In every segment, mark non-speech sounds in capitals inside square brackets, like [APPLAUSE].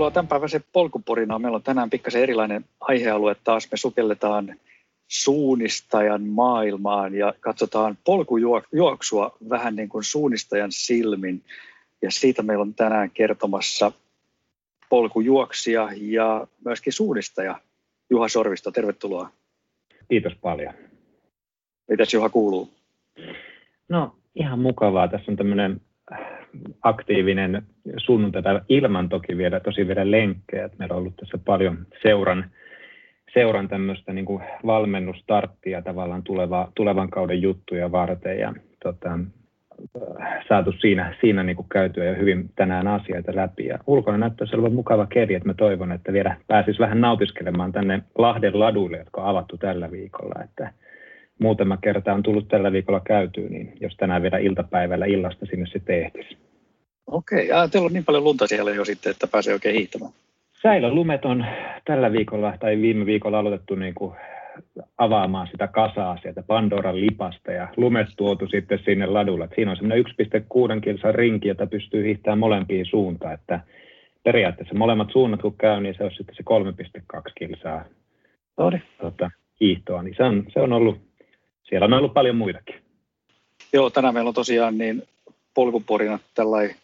Tervetuloa tämänpäiväiseen polkuporinaan. Meillä on tänään pikkasen erilainen aihealue taas. Me sukelletaan suunnistajan maailmaan ja katsotaan polkujuoksua vähän niin kuin suunnistajan silmin. Ja siitä meillä on tänään kertomassa polkujuoksija ja myöskin suunnistaja Juha Sorvisto. Tervetuloa. Kiitos paljon. Mitäs Juha kuuluu? No ihan mukavaa. Tässä on tämmöinen aktiivinen sunnuntai ilman toki vielä, tosi vielä lenkkejä. Meillä on ollut tässä paljon seuran, seuran tämmöistä niin valmennustarttia tavallaan tuleva, tulevan kauden juttuja varten ja tota, saatu siinä, siinä niin käytyä jo hyvin tänään asioita läpi. Ja ulkona näyttäisi olevan mukava keli, että mä toivon, että vielä pääsis vähän nautiskelemaan tänne Lahden laduille, jotka on avattu tällä viikolla. Että muutama kerta on tullut tällä viikolla käytyä, niin jos tänään vielä iltapäivällä illasta sinne sitten ehtisi. Okei, ja teillä on niin paljon lunta siellä jo sitten, että pääsee oikein hiihtämään. Säilölumet on tällä viikolla tai viime viikolla aloitettu niin kuin avaamaan sitä kasaa sieltä Pandoran lipasta ja lumet tuotu sitten sinne ladulle. Siinä on semmoinen 1,6 kilsan rinki, jota pystyy hiihtämään molempiin suuntaan, että periaatteessa molemmat suunnat kun käy, niin se on sitten se 3,2 kilsaa tota, hiihtoa, niin se on, se on ollut, siellä on ollut paljon muitakin. Joo, tänään meillä on tosiaan niin polkuporina tällainen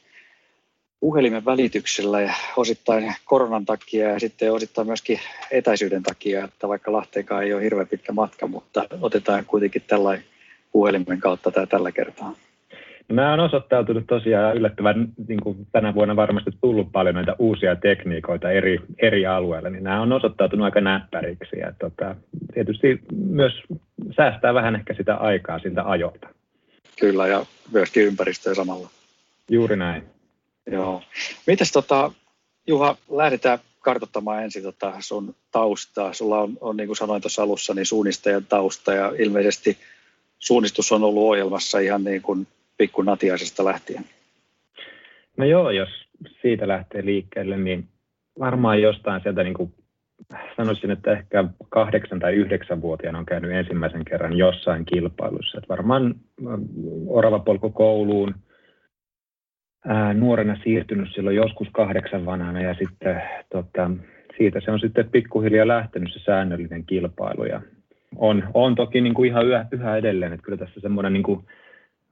puhelimen välityksellä ja osittain koronan takia ja sitten osittain myöskin etäisyyden takia, että vaikka Lahteenkaan ei ole hirveän pitkä matka, mutta otetaan kuitenkin tällainen puhelimen kautta tämä tällä kertaa. No, nämä on osoittautunut tosiaan yllättävän, niin kuin tänä vuonna varmasti tullut paljon näitä uusia tekniikoita eri, eri alueilla, niin nämä on osoittautunut aika näppäriksi ja tota, tietysti myös säästää vähän ehkä sitä aikaa siltä ajolta. Kyllä ja myöskin ympäristöä samalla. Juuri näin. Joo. Mites tota, Juha, lähdetään kartoittamaan ensin tota sun taustaa. Sulla on, on niin kuin sanoin tuossa alussa, niin suunnistajan tausta ja ilmeisesti suunnistus on ollut ohjelmassa ihan niin kuin pikku natiaisesta lähtien. No joo, jos siitä lähtee liikkeelle, niin varmaan jostain sieltä niin kuin sanoisin, että ehkä kahdeksan tai yhdeksän vuotiaana on käynyt ensimmäisen kerran jossain kilpailussa. Että varmaan orava polku kouluun, ää, nuorena siirtynyt silloin joskus kahdeksan vanhana ja sitten tota, siitä se on sitten pikkuhiljaa lähtenyt se säännöllinen kilpailu ja on, on toki niin kuin ihan yhä, yhä edelleen, että kyllä tässä semmoinen niin kuin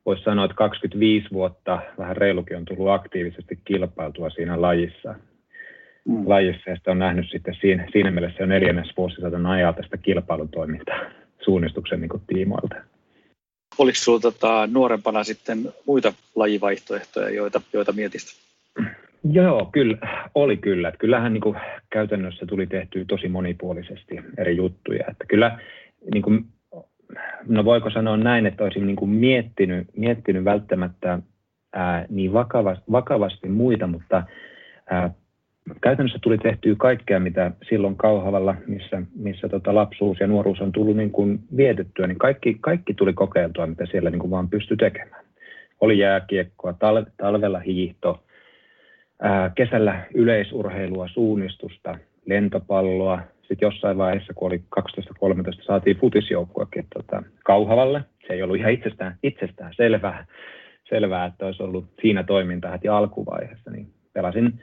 voisi sanoa, että 25 vuotta vähän reilukin on tullut aktiivisesti kilpailtua siinä lajissa. Mm. lajissa ja sitä on nähnyt sitten siinä, siinä mielessä jo neljännes vuosisadan ajaa tästä kilpailutoimintaa suunnistuksen niin tiimoilta. Oliko sinulla tota, nuorempana sitten muita lajivaihtoehtoja, joita, joita mietisit? Joo, kyllä, oli kyllä. Että kyllähän niin kuin, käytännössä tuli tehty tosi monipuolisesti eri juttuja. Että kyllä, niin kuin, no voiko sanoa näin, että olisin niin kuin miettinyt, miettinyt välttämättä ää, niin vakavasti, vakavasti muita, mutta ää, käytännössä tuli tehtyä kaikkea, mitä silloin Kauhavalla, missä, missä tota lapsuus ja nuoruus on tullut niin kuin vietettyä, niin kaikki, kaikki tuli kokeiltua, mitä siellä niin kuin vaan pystyi tekemään. Oli jääkiekkoa, tal- talvella hiihto, ää, kesällä yleisurheilua, suunnistusta, lentopalloa. Sitten jossain vaiheessa, kun oli 12-13, saatiin futisjoukkuakin tota, Kauhavalle. Se ei ollut ihan itsestään, itsestään selvää, selvää, että olisi ollut siinä toimintaa heti alkuvaiheessa. Niin pelasin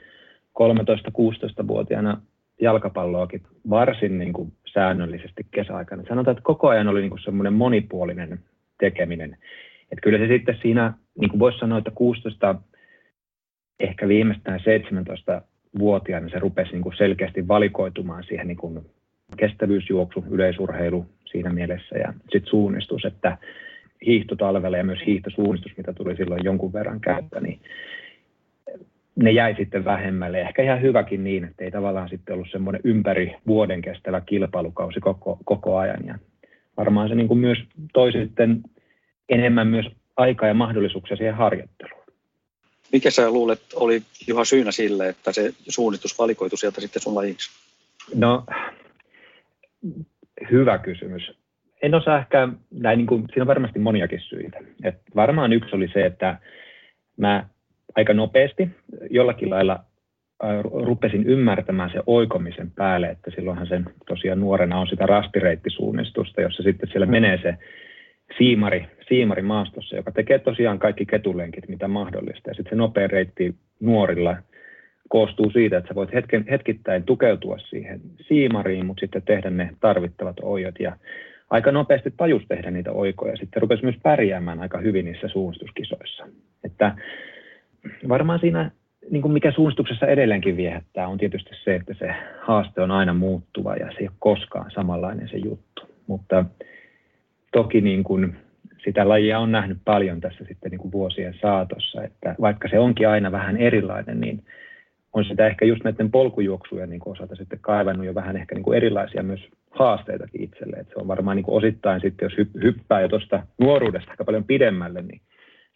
13-16-vuotiaana jalkapalloakin varsin niin kuin säännöllisesti kesäaikana. Sanotaan, että koko ajan oli niin kuin semmoinen monipuolinen tekeminen. Että kyllä se sitten siinä, niin kuin voisi sanoa, että 16, ehkä viimeistään 17-vuotiaana se rupesi niin kuin selkeästi valikoitumaan siihen niin kuin kestävyysjuoksu, yleisurheilu siinä mielessä ja sitten suunnistus, että hiihtotalvella ja myös hiihtosuunnistus, mitä tuli silloin jonkun verran käyttä, niin ne jäi sitten vähemmälle. Ehkä ihan hyväkin niin, että ei tavallaan sitten ollut semmoinen ympäri vuoden kestävä kilpailukausi koko, koko ajan. Ja varmaan se niin kuin myös toi sitten enemmän myös aikaa ja mahdollisuuksia siihen harjoitteluun. Mikä sä luulet oli Juha syynä sille, että se suunnistus valikoitu sieltä sitten sun lajiksi? No, hyvä kysymys. En osaa ehkä, näin niin kuin, siinä on varmasti moniakin syitä. Et varmaan yksi oli se, että mä aika nopeasti jollakin lailla rupesin ymmärtämään se oikomisen päälle, että silloinhan sen tosiaan nuorena on sitä rastireittisuunnistusta, jossa sitten siellä menee se siimari, siimari maastossa, joka tekee tosiaan kaikki ketulenkit, mitä mahdollista. Ja sitten se nopea reitti nuorilla koostuu siitä, että sä voit hetken, hetkittäin tukeutua siihen siimariin, mutta sitten tehdä ne tarvittavat oijot ja aika nopeasti tajus tehdä niitä oikoja. Sitten rupesi myös pärjäämään aika hyvin niissä suunnistuskisoissa. Että varmaan siinä, niin kuin mikä suunnistuksessa edelleenkin viehättää, on tietysti se, että se haaste on aina muuttuva ja se ei ole koskaan samanlainen se juttu. Mutta toki niin kuin sitä lajia on nähnyt paljon tässä sitten niin kuin vuosien saatossa, että vaikka se onkin aina vähän erilainen, niin on sitä ehkä just näiden polkujuoksujen niin osalta sitten kaivannut jo vähän ehkä niin kuin erilaisia myös haasteitakin itselle. Se on varmaan niin kuin osittain sitten, jos hyppää jo tuosta nuoruudesta aika paljon pidemmälle, niin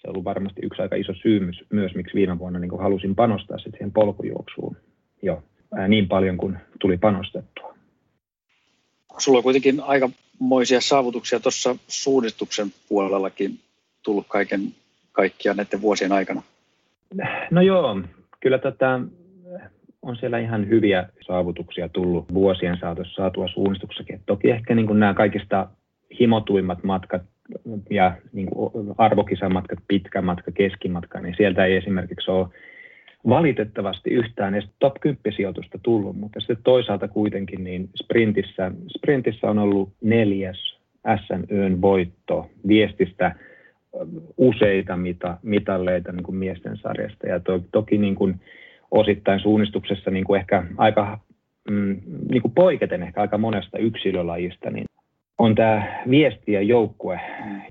se on ollut varmasti yksi aika iso syy myös, miksi viime vuonna niin halusin panostaa sitten siihen polkujuoksuun jo ää, niin paljon kuin tuli panostettua. Sulla on kuitenkin aikamoisia saavutuksia tuossa suunnistuksen puolellakin tullut kaiken kaikkiaan näiden vuosien aikana. No joo, kyllä tätä on siellä ihan hyviä saavutuksia tullut vuosien saatossa saatua suunnistuksessakin. Toki ehkä niin kuin nämä kaikista himotuimmat matkat ja niin arvokisamatkat, pitkä matka, keskimatka, niin sieltä ei esimerkiksi ole valitettavasti yhtään edes top 10 sijoitusta tullut, mutta sitten toisaalta kuitenkin niin sprintissä, sprintissä on ollut neljäs SNYn voitto viestistä useita mita, mitalleita niin kuin miesten sarjasta. Ja to, toki niin kuin osittain suunnistuksessa niin kuin ehkä aika mm, niin kuin poiketen ehkä aika monesta yksilölajista, niin on tämä viesti ja joukkue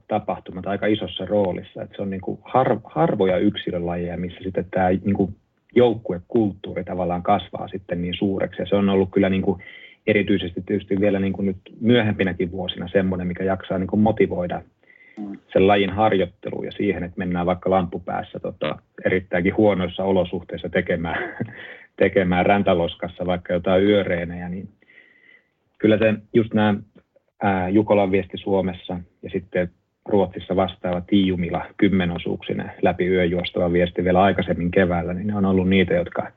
tapahtumat aika isossa roolissa. Että se on niin kuin har, harvoja yksilölajeja, missä sitten tämä niin kuin joukkuekulttuuri tavallaan kasvaa sitten niin suureksi. Ja se on ollut kyllä niin kuin erityisesti tietysti vielä niin kuin nyt myöhempinäkin vuosina semmoinen, mikä jaksaa niin kuin motivoida sen lajin harjoitteluun ja siihen, että mennään vaikka lampupäässä tota, erittäinkin huonoissa olosuhteissa tekemään, tekemään räntaloskassa vaikka jotain yöreenejä, niin kyllä se just nämä Jukolan viesti Suomessa ja sitten Ruotsissa vastaava Tiiumila kymmenosuuksinen läpi yöjuostava viesti vielä aikaisemmin keväällä, niin ne on ollut niitä, jotka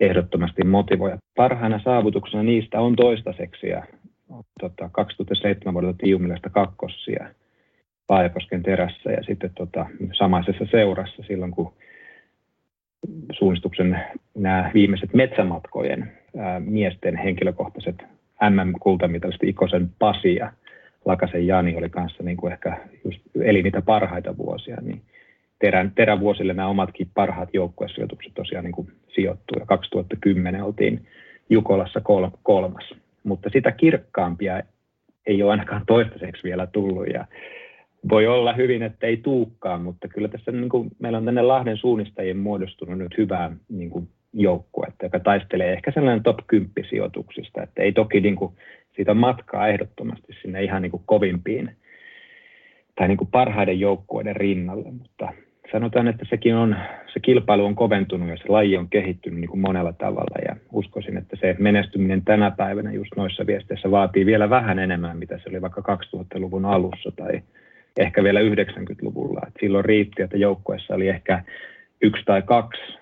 ehdottomasti motivoivat. Parhaana saavutuksena niistä on toistaiseksi ja tota, 2007 vuodelta Tiumilasta kakkossia Laajakosken terässä ja sitten tota, samaisessa seurassa silloin, kun suunnistuksen nämä viimeiset metsämatkojen ää, miesten henkilökohtaiset MM-kultamitalisti Ikosen Pasi ja Lakasen Jani oli kanssa niin kuin ehkä just, eli niitä parhaita vuosia, niin terän, terävuosille nämä omatkin parhaat joukkuesijoitukset tosiaan niin kuin sijoittuu. Ja 2010 oltiin Jukolassa kol, kolmas, mutta sitä kirkkaampia ei ole ainakaan toistaiseksi vielä tullut. Ja voi olla hyvin, että ei tuukkaan, mutta kyllä tässä niin kuin, meillä on tänne Lahden suunnistajien muodostunut nyt hyvää niin kuin, joukkuetta, joka taistelee ehkä sellainen top 10 sijoituksista, että ei toki niin kuin, siitä matkaa ehdottomasti sinne ihan niin kuin kovimpiin tai niin kuin parhaiden joukkueiden rinnalle, mutta sanotaan, että sekin on, se kilpailu on koventunut ja se laji on kehittynyt niin kuin monella tavalla ja uskoisin, että se menestyminen tänä päivänä just noissa viesteissä vaatii vielä vähän enemmän, mitä se oli vaikka 2000-luvun alussa tai ehkä vielä 90-luvulla. Et silloin riitti, että joukkueessa oli ehkä yksi tai kaksi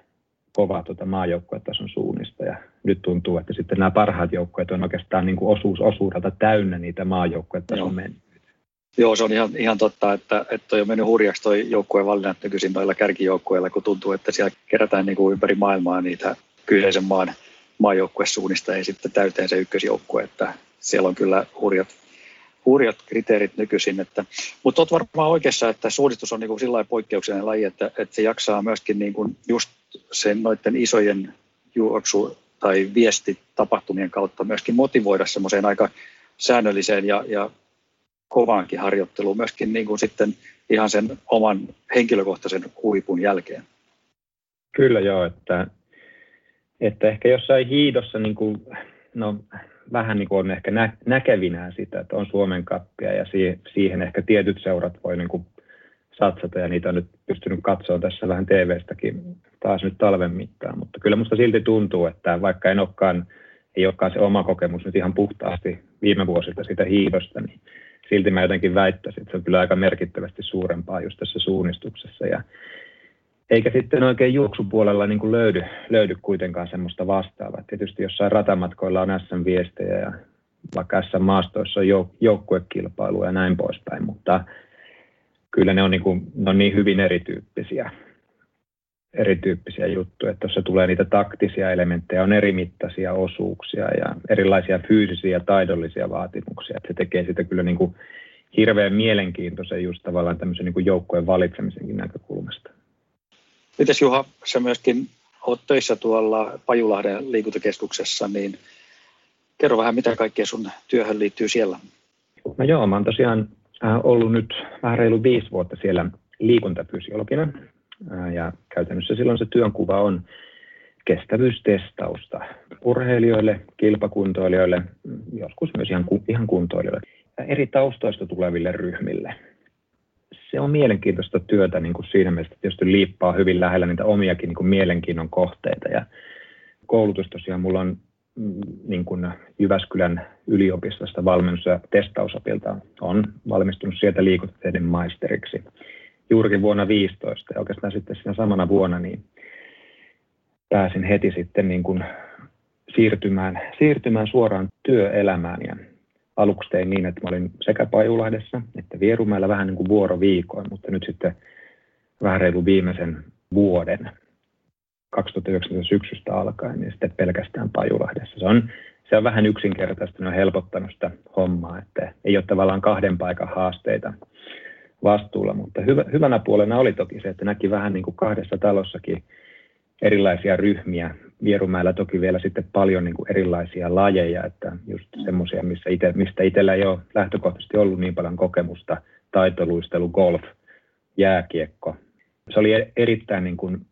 kovaa tuota maajoukkuetason suunnista ja nyt tuntuu, että sitten nämä parhaat joukkueet on oikeastaan niin kuin osuus osuudelta täynnä niitä maajoukkuetason mennyt. Joo, se on ihan, ihan totta, että, että on mennyt hurjaksi tuo joukkueen valinnat nykyisin noilla kärkijoukkueilla, kun tuntuu, että siellä kerätään niin kuin ympäri maailmaa niitä kyseisen maan maajoukkuesuunnista ja sitten täyteen se ykkösjoukkue, että siellä on kyllä hurjat hurjat kriteerit nykyisin. Että, mutta olet varmaan oikeassa, että suunnistus on niin kuin sillä poikkeuksellinen laji, että, että se jaksaa myöskin niin kuin just sen noiden isojen juoksu- tai viestitapahtumien kautta myöskin motivoida semmoiseen aika säännölliseen ja, ja kovaankin harjoitteluun myöskin niin kuin sitten ihan sen oman henkilökohtaisen huipun jälkeen. Kyllä joo, että, että ehkä jossain hiidossa niin kuin, no, vähän niin kuin on ehkä nä, näkevinään sitä, että on Suomen kappia ja siihen, siihen ehkä tietyt seurat voi niin kuin satsata ja niitä on nyt pystynyt katsoa tässä vähän TV-stäkin taas nyt talven mittaan, mutta kyllä musta silti tuntuu, että vaikka en olekaan, ei olekaan se oma kokemus nyt ihan puhtaasti viime vuosilta sitä hiidosta, niin silti mä jotenkin väittäisin, että se on kyllä aika merkittävästi suurempaa just tässä suunnistuksessa ja eikä sitten oikein juoksupuolella niin kuin löydy, löydy kuitenkaan semmoista vastaavaa. Tietysti jossain ratamatkoilla on SM-viestejä ja vaikka SM-maastoissa on jouk- joukkuekilpailu ja näin poispäin, mutta kyllä ne on niin, kuin, ne on niin hyvin erityyppisiä. Erityyppisiä juttuja. Tuossa tulee niitä taktisia elementtejä, on eri mittaisia osuuksia ja erilaisia fyysisiä ja taidollisia vaatimuksia. Että se tekee sitä kyllä niin kuin hirveän mielenkiintoisen just tavallaan tämmöisen niin kuin joukkojen valitsemisenkin näkökulmasta. Mites Juha, sä myöskin olet töissä tuolla Pajulahden liikuntakeskuksessa, niin kerro vähän, mitä kaikkea sun työhön liittyy siellä? No joo, mä oon tosiaan äh, ollut nyt vähän reilu viisi vuotta siellä liikuntafysiologina ja käytännössä silloin se työnkuva on kestävyystestausta urheilijoille, kilpakuntoilijoille, joskus myös ihan, ihan kuntoilijoille, eri taustoista tuleville ryhmille. Se on mielenkiintoista työtä niin kuin siinä mielessä, että tietysti liippaa hyvin lähellä niitä omiakin niin kuin mielenkiinnon kohteita. Ja koulutus tosiaan mulla on mm, niin kuin Jyväskylän yliopistosta valmennus- ja testausopilta on valmistunut sieltä liikuntatieteen maisteriksi juurikin vuonna 15 ja oikeastaan sitten siinä samana vuonna niin pääsin heti sitten niin kuin siirtymään, siirtymään suoraan työelämään. Ja aluksi tein niin, että mä olin sekä Pajulahdessa että Vierumäellä vähän niin kuin vuoroviikoin, mutta nyt sitten vähän reilu viimeisen vuoden 2019 syksystä alkaen, niin sitten pelkästään Pajulahdessa. Se on, se on vähän yksinkertaista, ne on helpottanut sitä hommaa, että ei ole tavallaan kahden paikan haasteita vastuulla, mutta hyvä, hyvänä puolena oli toki se, että näki vähän niin kuin kahdessa talossakin erilaisia ryhmiä. Vierumäellä toki vielä sitten paljon niin kuin erilaisia lajeja, että just semmoisia, missä ite, mistä itsellä ei ole lähtökohtaisesti ollut niin paljon kokemusta, taitoluistelu, golf, jääkiekko. Se oli erittäin niin kuin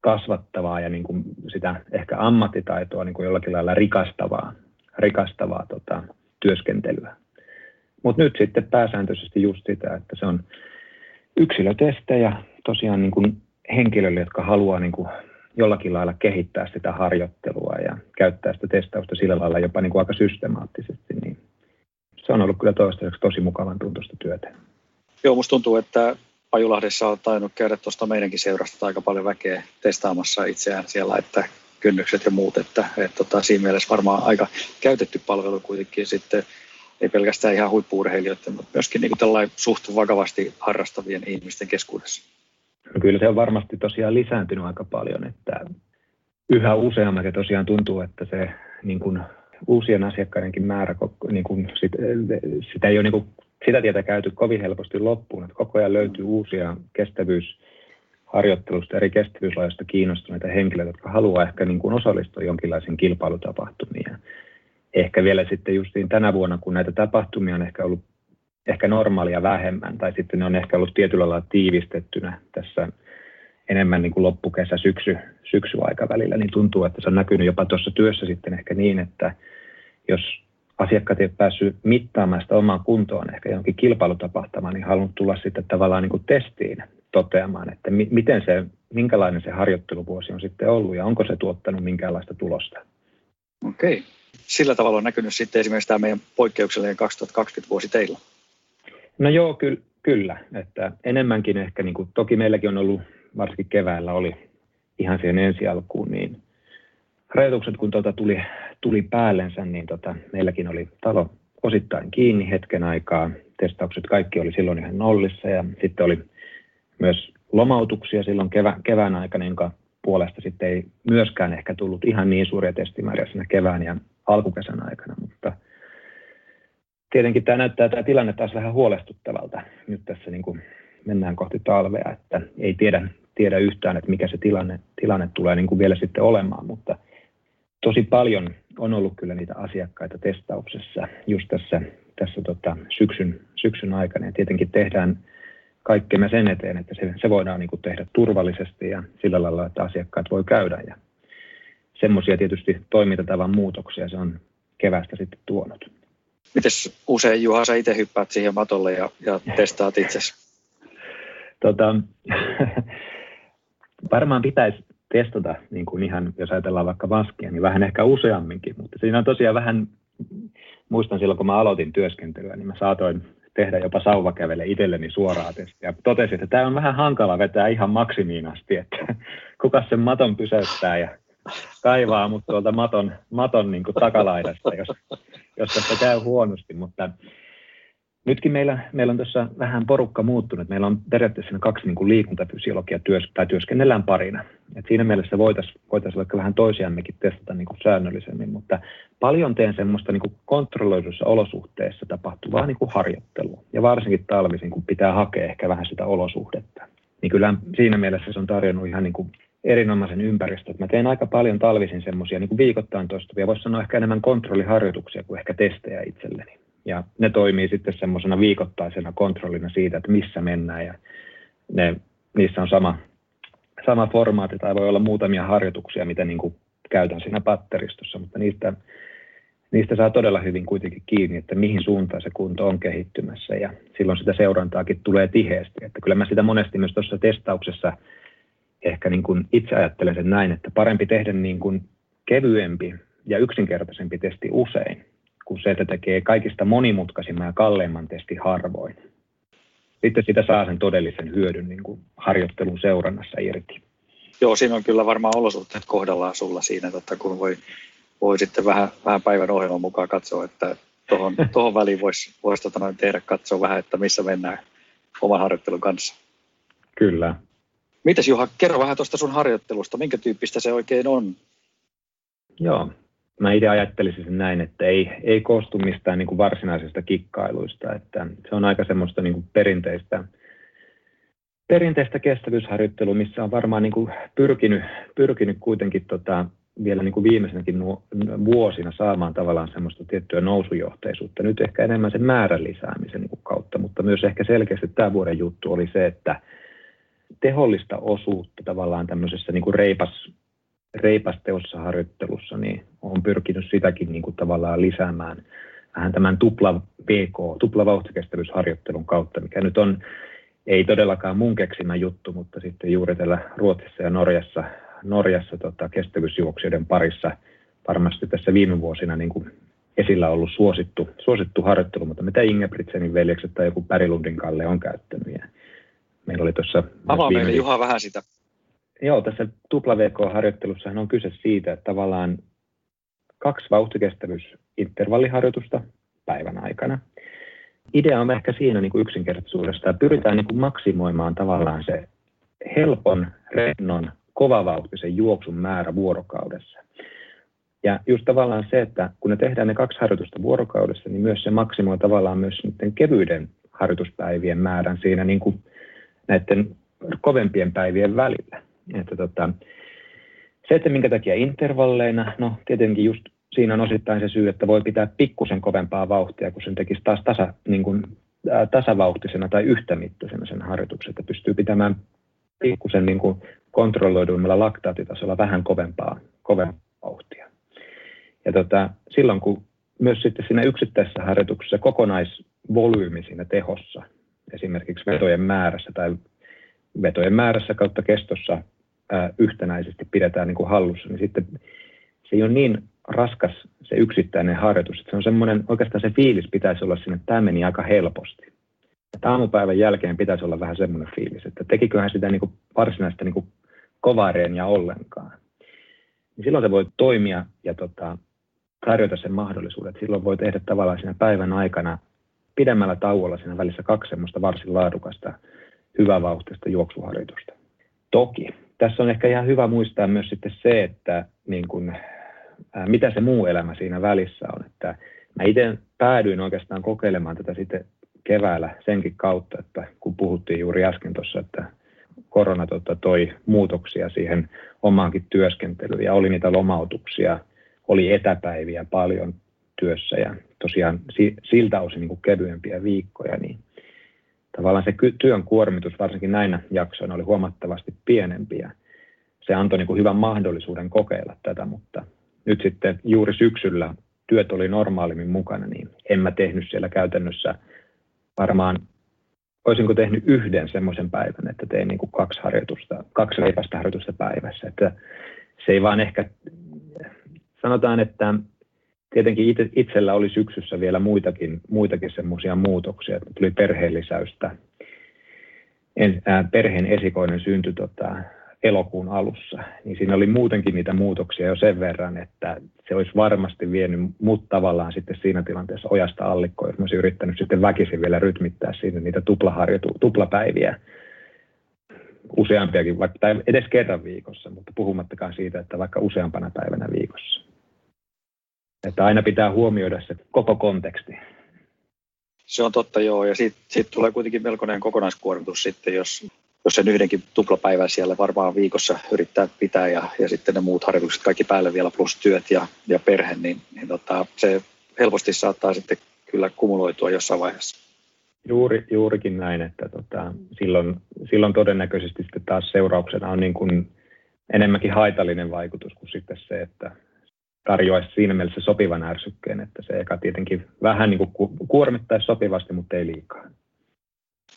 kasvattavaa ja niin kuin sitä ehkä ammattitaitoa niin kuin jollakin lailla rikastavaa, rikastavaa tota, työskentelyä. Mutta nyt sitten pääsääntöisesti just sitä, että se on yksilötestejä tosiaan niin kuin henkilöille, jotka haluaa niin kuin jollakin lailla kehittää sitä harjoittelua ja käyttää sitä testausta sillä lailla jopa niin kuin aika systemaattisesti, niin se on ollut kyllä toistaiseksi tosi mukavan tuntuista työtä. Joo, musta tuntuu, että Pajulahdessa on tainnut käydä tuosta meidänkin seurasta aika paljon väkeä testaamassa itseään siellä, että kynnykset ja muut, että, että tota, siinä mielessä varmaan aika käytetty palvelu kuitenkin sitten ei pelkästään ihan huippuurheilijoiden, mutta myöskin niin kuin suht vakavasti harrastavien ihmisten keskuudessa. No kyllä se on varmasti tosiaan lisääntynyt aika paljon, että yhä useammat ja tosiaan tuntuu, että se niin kuin uusien asiakkaidenkin määrä, niin kuin sit, sitä ei ole niin kuin, sitä tietä käyty kovin helposti loppuun, että koko ajan löytyy uusia kestävyysharjoittelusta, eri kestävyyslajeista kiinnostuneita henkilöitä, jotka haluaa ehkä niin kuin osallistua jonkinlaisiin kilpailutapahtumiin ehkä vielä sitten justiin tänä vuonna, kun näitä tapahtumia on ehkä ollut ehkä normaalia vähemmän, tai sitten ne on ehkä ollut tietyllä lailla tiivistettynä tässä enemmän niin kuin loppukesä, syksy, syksyaikavälillä, niin tuntuu, että se on näkynyt jopa tuossa työssä sitten ehkä niin, että jos asiakkaat eivät päässyt mittaamaan sitä omaa kuntoon ehkä jonkin kilpailutapahtumaan, niin halunnut tulla sitten tavallaan niin kuin testiin toteamaan, että mi- miten se, minkälainen se harjoitteluvuosi on sitten ollut ja onko se tuottanut minkäänlaista tulosta. Okei. Okay sillä tavalla on näkynyt sitten esimerkiksi tämä meidän poikkeuksellinen 2020 vuosi teillä? No joo, ky- kyllä. Että enemmänkin ehkä, niin kuin, toki meilläkin on ollut, varsinkin keväällä oli ihan siihen ensi alkuun, niin rajoitukset kun tuota tuli, tuli päällensä, niin tota, meilläkin oli talo osittain kiinni hetken aikaa. Testaukset kaikki oli silloin ihan nollissa ja sitten oli myös lomautuksia silloin kevä, kevään aikana, jonka puolesta sitten ei myöskään ehkä tullut ihan niin suuria testimääriä siinä kevään ja alkukesän aikana, mutta tietenkin tämä näyttää tämä tilanne taas vähän huolestuttavalta. Nyt tässä niin kuin mennään kohti talvea, että ei tiedä, tiedä yhtään, että mikä se tilanne, tilanne tulee niin kuin vielä sitten olemaan, mutta tosi paljon on ollut kyllä niitä asiakkaita testauksessa just tässä, tässä tota syksyn, syksyn aikana ja tietenkin tehdään kaikkemme sen eteen, että se, se voidaan niin kuin tehdä turvallisesti ja sillä lailla, että asiakkaat voi käydä ja semmoisia tietysti toimintatavan muutoksia se on kevästä sitten tuonut. Miten usein Juha, sä itse hyppäät siihen matolle ja, ja testaat itsesi? [LAUGHS] tota, varmaan pitäisi testata, niin kuin ihan, jos ajatellaan vaikka vaskia, niin vähän ehkä useamminkin, mutta siinä on tosiaan vähän, muistan silloin kun mä aloitin työskentelyä, niin mä saatoin tehdä jopa sauvakävele itselleni suoraa testiä. Totesin, että tämä on vähän hankala vetää ihan maksimiin asti, että kuka sen maton pysäyttää ja kaivaa mut tuolta maton, maton niin kuin takalaidasta, jos, jos tässä käy huonosti, mutta nytkin meillä, meillä on tuossa vähän porukka muuttunut. Meillä on periaatteessa kaksi niin kuin liikuntafysiologia työs, tai työskennellään parina. Et siinä mielessä voitaisiin voitais vaikka vähän toisiammekin testata niin kuin säännöllisemmin, mutta paljon teen semmoista niin kontrolloidussa olosuhteessa tapahtuvaa niin kuin harjoittelua. Ja varsinkin talvisin, kun pitää hakea ehkä vähän sitä olosuhdetta. Niin kyllä siinä mielessä se on tarjonnut ihan niin kuin erinomaisen ympäristön. Mä teen aika paljon talvisin semmoisia niin viikoittain toistuvia, voisi sanoa ehkä enemmän kontrolliharjoituksia kuin ehkä testejä itselleni. Ja ne toimii sitten semmoisena viikoittaisena kontrollina siitä, että missä mennään ja ne, niissä on sama, sama formaatti tai voi olla muutamia harjoituksia, mitä niin kuin käytän siinä patteristossa, mutta niistä, niistä saa todella hyvin kuitenkin kiinni, että mihin suuntaan se kunto on kehittymässä ja silloin sitä seurantaakin tulee tiheästi. Että kyllä mä sitä monesti myös tuossa testauksessa ehkä niin kuin itse ajattelen sen näin, että parempi tehdä niin kuin kevyempi ja yksinkertaisempi testi usein, kuin se, että tekee kaikista monimutkaisimman ja kalleimman testi harvoin. Sitten sitä saa sen todellisen hyödyn niin kuin harjoittelun seurannassa irti. Joo, siinä on kyllä varmaan olosuhteet kohdallaan sulla siinä, että kun voi, voi sitten vähän, vähän päivän ohjelman mukaan katsoa, että tuohon, [LAUGHS] tuohon väliin voisi vois, tota tehdä katsoa vähän, että missä mennään oman harjoittelun kanssa. Kyllä. Mitäs Juha, kerro vähän tuosta sun harjoittelusta, minkä tyyppistä se oikein on? Joo, mä itse ajattelisin sen näin, että ei, ei koostu mistään niin kuin varsinaisista kikkailuista, että se on aika semmoista niin kuin perinteistä, perinteistä kestävyysharjoittelua, missä on varmaan niin kuin pyrkinyt, pyrkinyt kuitenkin tota, vielä niin kuin viimeisenäkin vuosina saamaan tavallaan semmoista tiettyä nousujohteisuutta. Nyt ehkä enemmän sen määrän lisäämisen niin kuin kautta, mutta myös ehkä selkeästi tämä vuoden juttu oli se, että tehollista osuutta tavallaan tämmöisessä niin kuin reipas, reipasteossa harjoittelussa, niin on pyrkinyt sitäkin niin kuin tavallaan lisäämään vähän tämän tupla VK, tupla vauhtikestävyysharjoittelun kautta, mikä nyt on ei todellakaan mun keksimä juttu, mutta sitten juuri tällä Ruotsissa ja Norjassa, Norjassa tota, kestävyysjuoksijoiden parissa varmasti tässä viime vuosina niin kuin esillä ollut suosittu, suosittu harjoittelu, mutta mitä Ingebrigtsenin veljekset tai joku Pärilundin Kalle on käyttänyt. Ja meillä oli tuossa... Avaa meille Juha vähän sitä Joo, tässä tupla VK-harjoittelussahan on kyse siitä, että tavallaan kaksi vauhtikestävyysintervalliharjoitusta päivän aikana. Idea on ehkä siinä niin kuin yksinkertaisuudesta, että pyritään niin kuin maksimoimaan tavallaan se helpon, rennon, kovavauhtisen juoksun määrä vuorokaudessa. Ja just tavallaan se, että kun ne tehdään ne kaksi harjoitusta vuorokaudessa, niin myös se maksimoi tavallaan myös niiden kevyiden harjoituspäivien määrän siinä niin kuin näiden kovempien päivien välillä. Että tota, se, että minkä takia intervalleina, no tietenkin just siinä on osittain se syy, että voi pitää pikkusen kovempaa vauhtia, kun sen tekisi taas tasa, niin kuin, ää, tasavauhtisena tai yhtämittaisena sen harjoituksen, että pystyy pitämään pikkusen niin kuin kontrolloiduimmalla laktaatitasolla vähän kovempaa, kovempaa vauhtia. Ja tota, silloin kun myös sitten siinä yksittäisessä harjoituksessa kokonaisvolyymi siinä tehossa, esimerkiksi vetojen määrässä tai vetojen määrässä kautta kestossa ää, yhtenäisesti pidetään niin kuin hallussa, niin sitten se ei ole niin raskas se yksittäinen harjoitus. Että se on semmoinen, oikeastaan se fiilis pitäisi olla sinne, että tämä meni aika helposti. Että aamupäivän jälkeen pitäisi olla vähän semmoinen fiilis, että tekiköhän sitä niin kuin varsinaista niin kuin kovaa reeniä ollenkaan. Niin silloin se voi toimia ja tota, tarjota sen mahdollisuuden. Silloin voi tehdä tavallaan siinä päivän aikana pidemmällä tauolla siinä välissä kaksi semmoista varsin laadukasta, hyvävauhtista juoksuharjoitusta. Toki tässä on ehkä ihan hyvä muistaa myös sitten se, että niin kuin, ää, mitä se muu elämä siinä välissä on. Että mä itse päädyin oikeastaan kokeilemaan tätä sitten keväällä senkin kautta, että kun puhuttiin juuri äsken tuossa, että korona tota, toi muutoksia siihen omaankin työskentelyyn ja oli niitä lomautuksia, oli etäpäiviä paljon työssä ja tosiaan siltä osin niin kuin kevyempiä viikkoja, niin tavallaan se työn kuormitus varsinkin näinä jaksoina oli huomattavasti pienempi ja se antoi niin kuin hyvän mahdollisuuden kokeilla tätä, mutta nyt sitten juuri syksyllä työt oli normaalimmin mukana, niin en mä tehnyt siellä käytännössä varmaan, olisinko tehnyt yhden semmoisen päivän, että tein niin kuin kaksi harjoitusta, kaksi leipästä harjoitusta päivässä, että se ei vaan ehkä, sanotaan, että tietenkin itse, itsellä oli syksyssä vielä muitakin, muitakin semmoisia muutoksia, että tuli perheen lisäystä. En, ää, perheen esikoinen syntyi tota, elokuun alussa, niin siinä oli muutenkin niitä muutoksia jo sen verran, että se olisi varmasti vienyt mut tavallaan sitten siinä tilanteessa ojasta allikkoon, jos mä olisin yrittänyt sitten väkisin vielä rytmittää siinä niitä tuplaharjoitu, tuplapäiviä useampiakin, vaikka, tai edes kerran viikossa, mutta puhumattakaan siitä, että vaikka useampana päivänä viikossa. Että aina pitää huomioida se koko konteksti. Se on totta, joo. Ja siitä, siitä tulee kuitenkin melkoinen kokonaiskuormitus sitten, jos, jos sen yhdenkin tuplapäivän siellä varmaan viikossa yrittää pitää ja, ja sitten ne muut harjoitukset kaikki päälle vielä plus työt ja, ja perhe, niin, niin tota, se helposti saattaa sitten kyllä kumuloitua jossain vaiheessa. Juuri, juurikin näin, että tota, silloin, silloin todennäköisesti sitten taas seurauksena on niin kuin enemmänkin haitallinen vaikutus kuin sitten se, että tarjoaisi siinä mielessä sopivan ärsykkeen, että se eka tietenkin vähän niin kuin kuormittaisi sopivasti, mutta ei liikaa.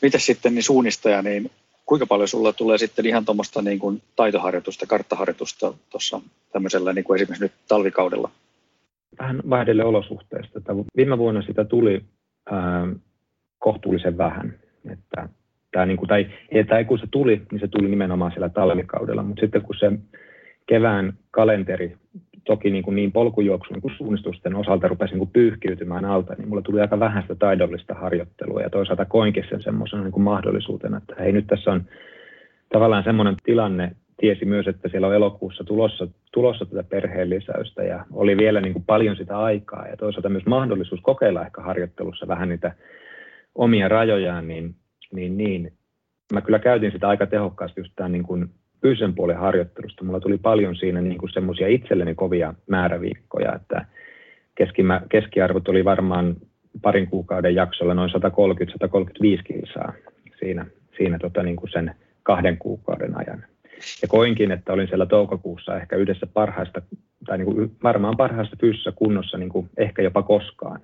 Miten sitten niin suunnistaja, niin kuinka paljon sulla tulee sitten ihan tuommoista niin kuin taitoharjoitusta, karttaharjoitusta tuossa tämmöisellä niin kuin esimerkiksi nyt talvikaudella? Vähän vaihdelle olosuhteista. Viime vuonna sitä tuli ää, kohtuullisen vähän. Että tämä, niin kuin, tai, tai kun se tuli, niin se tuli nimenomaan siellä talvikaudella, mutta sitten kun se kevään kalenteri toki niin, kuin niin polkujuoksun kuin suunnistusten osalta rupesi niin kuin pyyhkiytymään alta, niin mulla tuli aika vähän sitä taidollista harjoittelua. Ja toisaalta koinkin sen semmoisena niin mahdollisuutena, että hei nyt tässä on tavallaan semmoinen tilanne, tiesi myös, että siellä on elokuussa tulossa, tulossa tätä perheen lisäystä ja oli vielä niin kuin paljon sitä aikaa. Ja toisaalta myös mahdollisuus kokeilla ehkä harjoittelussa vähän niitä omia rajojaan, niin, niin, niin. Mä kyllä käytin sitä aika tehokkaasti just tämän niin kuin fyysisen puolen harjoittelusta. Mulla tuli paljon siinä niin kuin semmoisia itselleni kovia määräviikkoja, että keskimä, keskiarvot oli varmaan parin kuukauden jaksolla noin 130-135 kilsaa siinä, siinä tota niin kuin sen kahden kuukauden ajan. Ja koinkin, että olin siellä toukokuussa ehkä yhdessä parhaista, tai niin kuin varmaan parhaassa fyysisessä kunnossa niin kuin ehkä jopa koskaan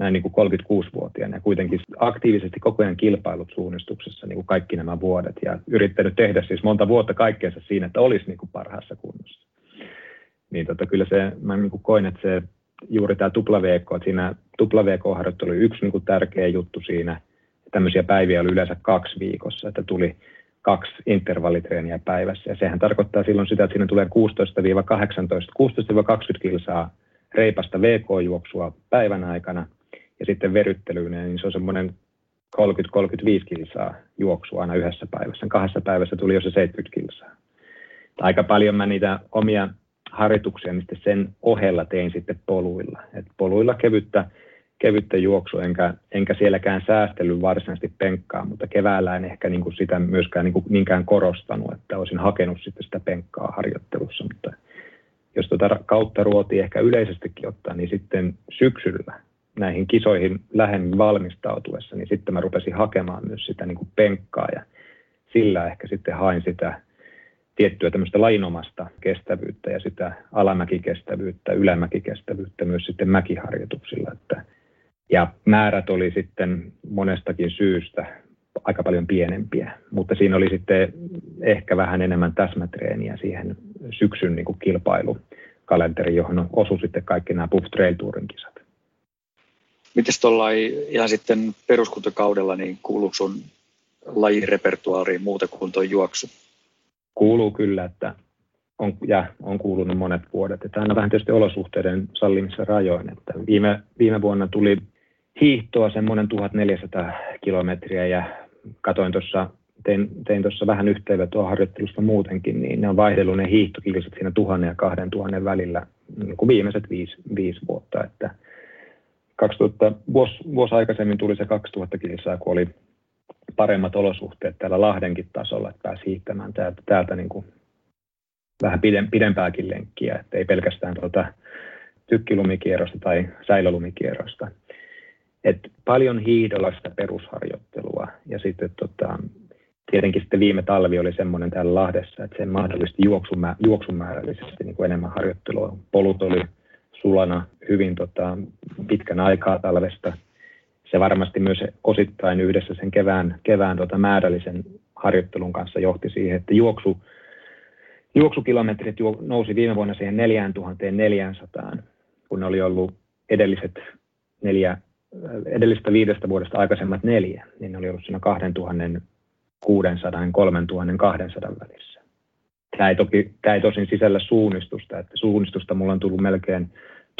näin niin kuin 36-vuotiaana ja kuitenkin aktiivisesti koko ajan kilpailut suunnistuksessa niin kuin kaikki nämä vuodet ja yrittänyt tehdä siis monta vuotta kaikkeensa siinä, että olisi niin kuin parhaassa kunnossa. Niin tota, kyllä se, mä niin kuin koin, että se juuri tämä VK, että siinä VK-harjoittelu oli yksi niin kuin tärkeä juttu siinä. Tämmöisiä päiviä oli yleensä kaksi viikossa, että tuli kaksi intervallitreeniä päivässä. Ja sehän tarkoittaa silloin sitä, että siinä tulee 16-18, 16-20 kilsaa reipasta VK-juoksua päivän aikana – ja sitten veryttelyyn, niin se on semmoinen 30-35 kilsaa juoksua aina yhdessä päivässä. Kahdessa päivässä tuli jo se 70 kilsaa. Aika paljon mä niitä omia harjoituksia niin sen ohella tein sitten poluilla. Et poluilla kevyttä, kevyttä juoksua, enkä, enkä sielläkään säästely varsinaisesti penkkaa, mutta keväällä en ehkä niin kuin sitä myöskään niin kuin niinkään korostanut, että olisin hakenut sitten sitä penkkaa harjoittelussa, mutta jos tuota kautta ruotiin ehkä yleisestikin ottaa, niin sitten syksyllä näihin kisoihin lähemmin valmistautuessa, niin sitten mä rupesin hakemaan myös sitä niin kuin penkkaa ja sillä ehkä sitten hain sitä tiettyä tämmöistä lainomasta kestävyyttä ja sitä alamäkikestävyyttä, ylämäkikestävyyttä myös sitten mäkiharjoituksilla. Että, ja määrät oli sitten monestakin syystä aika paljon pienempiä, mutta siinä oli sitten ehkä vähän enemmän täsmätreeniä siihen syksyn niin kuin kilpailukalenteriin, johon osui sitten kaikki nämä Puff Trail Tourin kisat. Miten tuolla ihan sitten peruskuntakaudella, niin kuuluuko sun lajirepertuaariin muuta kuin tuo juoksu? Kuuluu kyllä, että on, ja on kuulunut monet vuodet. Että aina vähän tietysti olosuhteiden sallimissa rajoin. Että viime, viime vuonna tuli hiihtoa semmoinen 1400 kilometriä ja katoin tuossa, tein, tein tuossa vähän yhteenvetoa harjoittelusta muutenkin, niin ne on vaihdellut ne hiihtokilsit siinä tuhannen ja kahden tuhannen välillä niin kuin viimeiset viisi, viisi vuotta. Että 2000, vuosi, vuosi aikaisemmin tuli se 2000 kilsaa, kun oli paremmat olosuhteet täällä Lahdenkin tasolla, että pääsi hiihtämään täältä, täältä niin kuin vähän pidempääkin lenkkiä, että ei pelkästään tuota tykkilumikierrosta tai säilölumikierrosta. Et paljon hiihdolla sitä perusharjoittelua ja sitten tota, tietenkin sitten viime talvi oli semmoinen täällä Lahdessa, että se mahdollisti juoksumä, juoksumäärällisesti niin kuin enemmän harjoittelua. Polut oli sulana hyvin tota, pitkän aikaa talvesta. Se varmasti myös osittain yhdessä sen kevään, kevään tota, määrällisen harjoittelun kanssa johti siihen, että juoksu, juoksukilometrit nousi viime vuonna siihen 4400, kun oli ollut edelliset neljä, edellistä viidestä vuodesta aikaisemmat neljä, niin ne oli ollut siinä 2600 ja 3200 välissä. tämä ei, toki, tämä ei tosin sisällä suunnistusta, että suunnistusta mulla on tullut melkein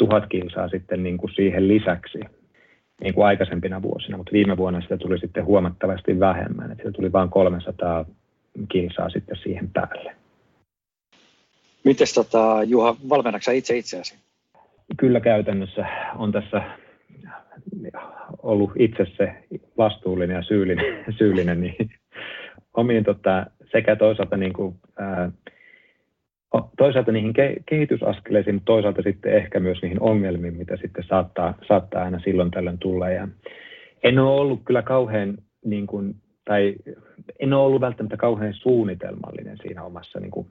tuhat kilsaa sitten niin kuin siihen lisäksi niin kuin aikaisempina vuosina, mutta viime vuonna sitä tuli sitten huomattavasti vähemmän, että sitä tuli vain 300 kilsaa sitten siihen päälle. Miten tota, Juha, valmennatko itse itseäsi? Kyllä käytännössä on tässä ollut itse se vastuullinen ja syyllinen, syyllinen niin omiin tota, sekä toisaalta, niin kuin, ää, toisaalta niihin kehitysaskeleisiin, mutta toisaalta sitten ehkä myös niihin ongelmiin, mitä sitten saattaa, saattaa aina silloin tällöin tulla. Ja en ole ollut kyllä kauhean, niin kuin, tai en ole ollut välttämättä kauhean suunnitelmallinen siinä omassa niin kuin,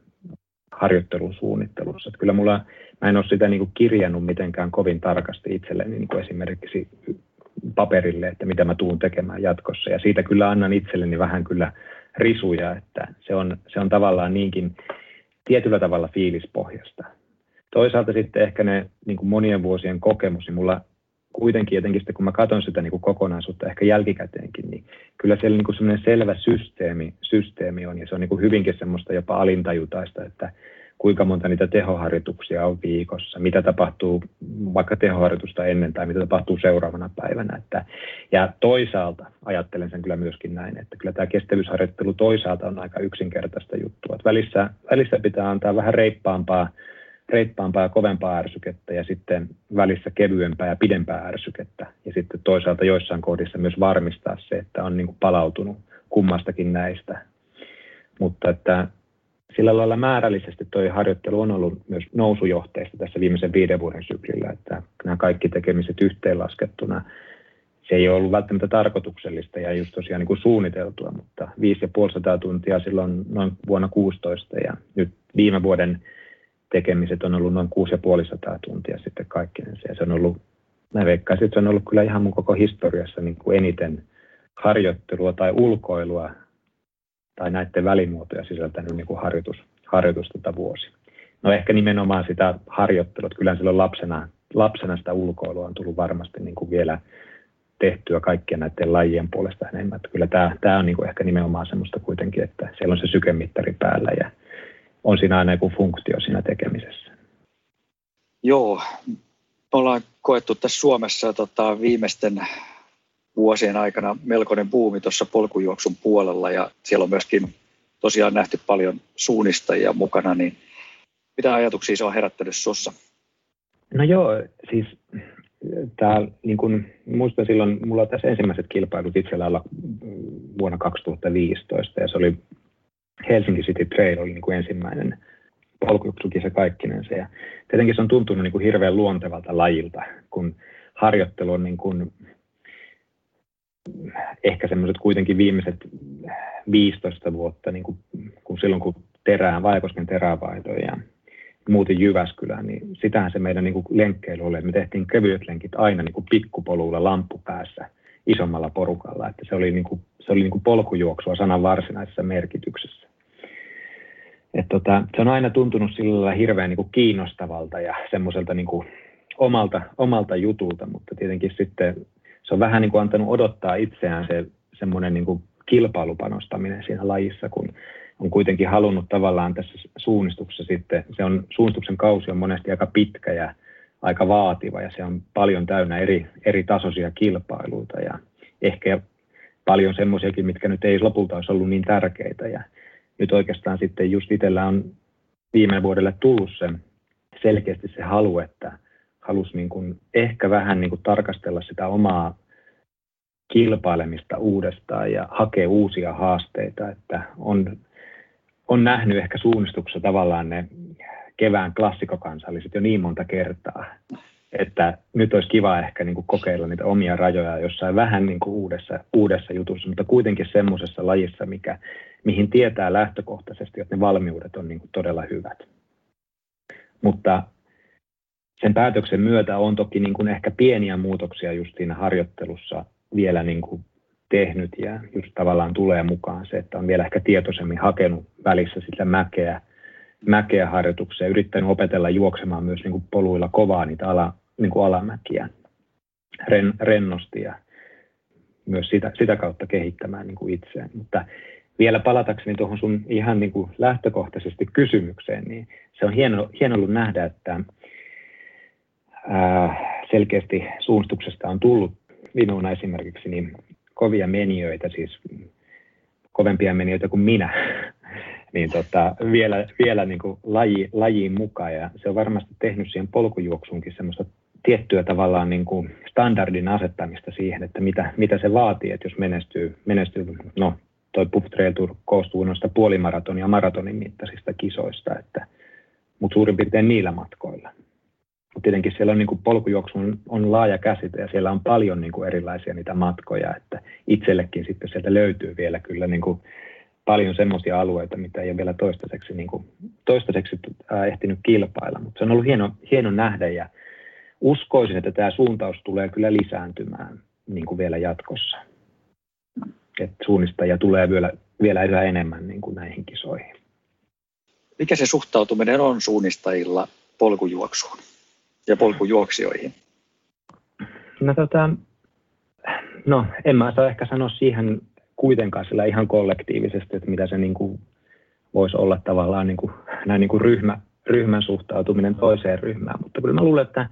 harjoittelun suunnittelussa. Että kyllä mulla, mä en ole sitä niin kuin kirjannut mitenkään kovin tarkasti itselleni niin kuin esimerkiksi paperille, että mitä mä tuun tekemään jatkossa. Ja siitä kyllä annan itselleni vähän kyllä risuja, että se on, se on tavallaan niinkin tietyllä tavalla fiilispohjasta. Toisaalta sitten ehkä ne niin kuin monien vuosien kokemus, niin mulla kuitenkin jotenkin sitten kun mä katson sitä niin kuin kokonaisuutta ehkä jälkikäteenkin, niin kyllä siellä niin kuin semmoinen selvä systeemi, systeemi on ja se on niin kuin hyvinkin semmoista jopa alintajutaista, että kuinka monta niitä tehoharjoituksia on viikossa, mitä tapahtuu vaikka tehoharjoitusta ennen tai mitä tapahtuu seuraavana päivänä. Että, ja toisaalta ajattelen sen kyllä myöskin näin, että kyllä tämä kestävyysharjoittelu toisaalta on aika yksinkertaista juttua. Että välissä, välissä pitää antaa vähän reippaampaa, reippaampaa ja kovempaa ärsykettä ja sitten välissä kevyempää ja pidempää ärsykettä. Ja sitten toisaalta joissain kohdissa myös varmistaa se, että on niin palautunut kummastakin näistä. Mutta että sillä lailla määrällisesti tuo harjoittelu on ollut myös nousujohteista tässä viimeisen viiden vuoden syklillä, että nämä kaikki tekemiset yhteenlaskettuna, se ei ole ollut välttämättä tarkoituksellista ja just tosiaan niin kuin suunniteltua, mutta 5500 tuntia silloin noin vuonna 16 ja nyt viime vuoden tekemiset on ollut noin 6500 tuntia sitten kaikkinensa ja se on ollut, mä veikkaisin, että se on ollut kyllä ihan mun koko historiassa niin kuin eniten harjoittelua tai ulkoilua tai näiden välimuotoja sisältänyt niin kuin harjoitus, harjoitus tota vuosi. No ehkä nimenomaan sitä harjoittelua, että kyllä silloin lapsena, lapsena sitä ulkoilua on tullut varmasti niin kuin vielä tehtyä kaikkien näiden lajien puolesta enemmän. Että kyllä tämä, tämä on niin kuin ehkä nimenomaan semmoista kuitenkin, että siellä on se sykemittari päällä ja on siinä aina joku funktio siinä tekemisessä. Joo, me ollaan koettu tässä Suomessa tota, viimeisten vuosien aikana melkoinen buumi tuossa polkujuoksun puolella ja siellä on myöskin tosiaan nähty paljon suunnistajia mukana, niin mitä ajatuksia se on herättänyt sinussa? No joo, siis tää, niin kun, muistan silloin, mulla tässä ensimmäiset kilpailut itsellä olla vuonna 2015 ja se oli Helsinki City Trail oli niin kuin ensimmäinen polkujuoksukisa kaikkinensa ja tietenkin se on tuntunut niin kuin hirveän luontevalta lajilta, kun harjoittelu on niin kuin ehkä semmoiset kuitenkin viimeiset 15 vuotta, niin kuin, kun silloin kun terään, Vaikosken terävaihto ja muutin Jyväskylään, niin sitähän se meidän niin kuin lenkkeily oli. Me tehtiin kevyet lenkit aina niin kuin pikkupolulla lamppu päässä isommalla porukalla. Että se oli, niin kuin, se oli niin kuin polkujuoksua sanan varsinaisessa merkityksessä. Et tota, se on aina tuntunut sillä lailla hirveän niin kuin kiinnostavalta ja semmoiselta niin kuin omalta, omalta jutulta, mutta tietenkin sitten se on vähän niin kuin antanut odottaa itseään se semmoinen niin kuin kilpailupanostaminen siinä lajissa, kun on kuitenkin halunnut tavallaan tässä suunnistuksessa sitten, se on, suunnistuksen kausi on monesti aika pitkä ja aika vaativa ja se on paljon täynnä eri, eri tasoisia kilpailuita ja ehkä paljon semmoisiakin, mitkä nyt ei lopulta olisi ollut niin tärkeitä. Ja nyt oikeastaan sitten just itsellä on viime vuodelle tullut se selkeästi se halu, että halusi niin kuin ehkä vähän niin kuin tarkastella sitä omaa kilpailemista uudestaan ja hakea uusia haasteita, että on, on nähnyt ehkä suunnistuksessa tavallaan ne kevään klassikokansalliset jo niin monta kertaa, että nyt olisi kiva ehkä niin kuin kokeilla niitä omia rajoja jossain vähän niin kuin uudessa, uudessa jutussa, mutta kuitenkin semmoisessa lajissa, mikä, mihin tietää lähtökohtaisesti, että ne valmiudet on niin kuin todella hyvät. Mutta sen päätöksen myötä on toki niin kuin ehkä pieniä muutoksia just siinä harjoittelussa vielä niin kuin tehnyt ja just tavallaan tulee mukaan se, että on vielä ehkä tietoisemmin hakenut välissä sitä mäkeä, mäkeä harjoituksia, yrittänyt opetella juoksemaan myös niin kuin poluilla kovaa niitä ala, niin kuin alamäkiä ren, rennosti ja myös sitä, sitä kautta kehittämään niin kuin itseään. Mutta vielä palatakseni tuohon sun ihan niin kuin lähtökohtaisesti kysymykseen, niin se on hieno, hieno ollut nähdä, että ää, selkeästi suunnistuksesta on tullut minuuna esimerkiksi niin kovia menijöitä, siis kovempia menijöitä kuin minä, [LAUGHS] niin tota, vielä, vielä niin kuin laji, lajiin mukaan. Ja se on varmasti tehnyt siihen polkujuoksuunkin semmoista tiettyä tavallaan niin kuin standardin asettamista siihen, että mitä, mitä se vaatii, että jos menestyy, menestyy no toi Puff Trail Tour koostuu noista puolimaraton ja maratonin mittaisista kisoista, että, mutta suurin piirtein niillä matkoilla. Tietenkin siellä on niin kuin polkujuoksu on, on laaja käsite ja siellä on paljon niin kuin erilaisia niitä matkoja, että itsellekin sitten sieltä löytyy vielä kyllä niin kuin paljon semmoisia alueita, mitä ei ole vielä toistaiseksi, niin kuin, toistaiseksi ehtinyt kilpailla, mutta se on ollut hieno, hieno nähdä ja uskoisin, että tämä suuntaus tulee kyllä lisääntymään niin kuin vielä jatkossa. että suunnistajia tulee vielä, vielä yhä enemmän niin kuin näihin kisoihin. Mikä se suhtautuminen on suunnistajilla polkujuoksuun ja polkujuoksijoihin? No, tota, no en mä saa ehkä sanoa siihen kuitenkaan sillä ihan kollektiivisesti, että mitä se niin kuin voisi olla tavallaan niin kuin, näin niin kuin ryhmä, ryhmän suhtautuminen toiseen ryhmään. Mutta kyllä mä luulen, että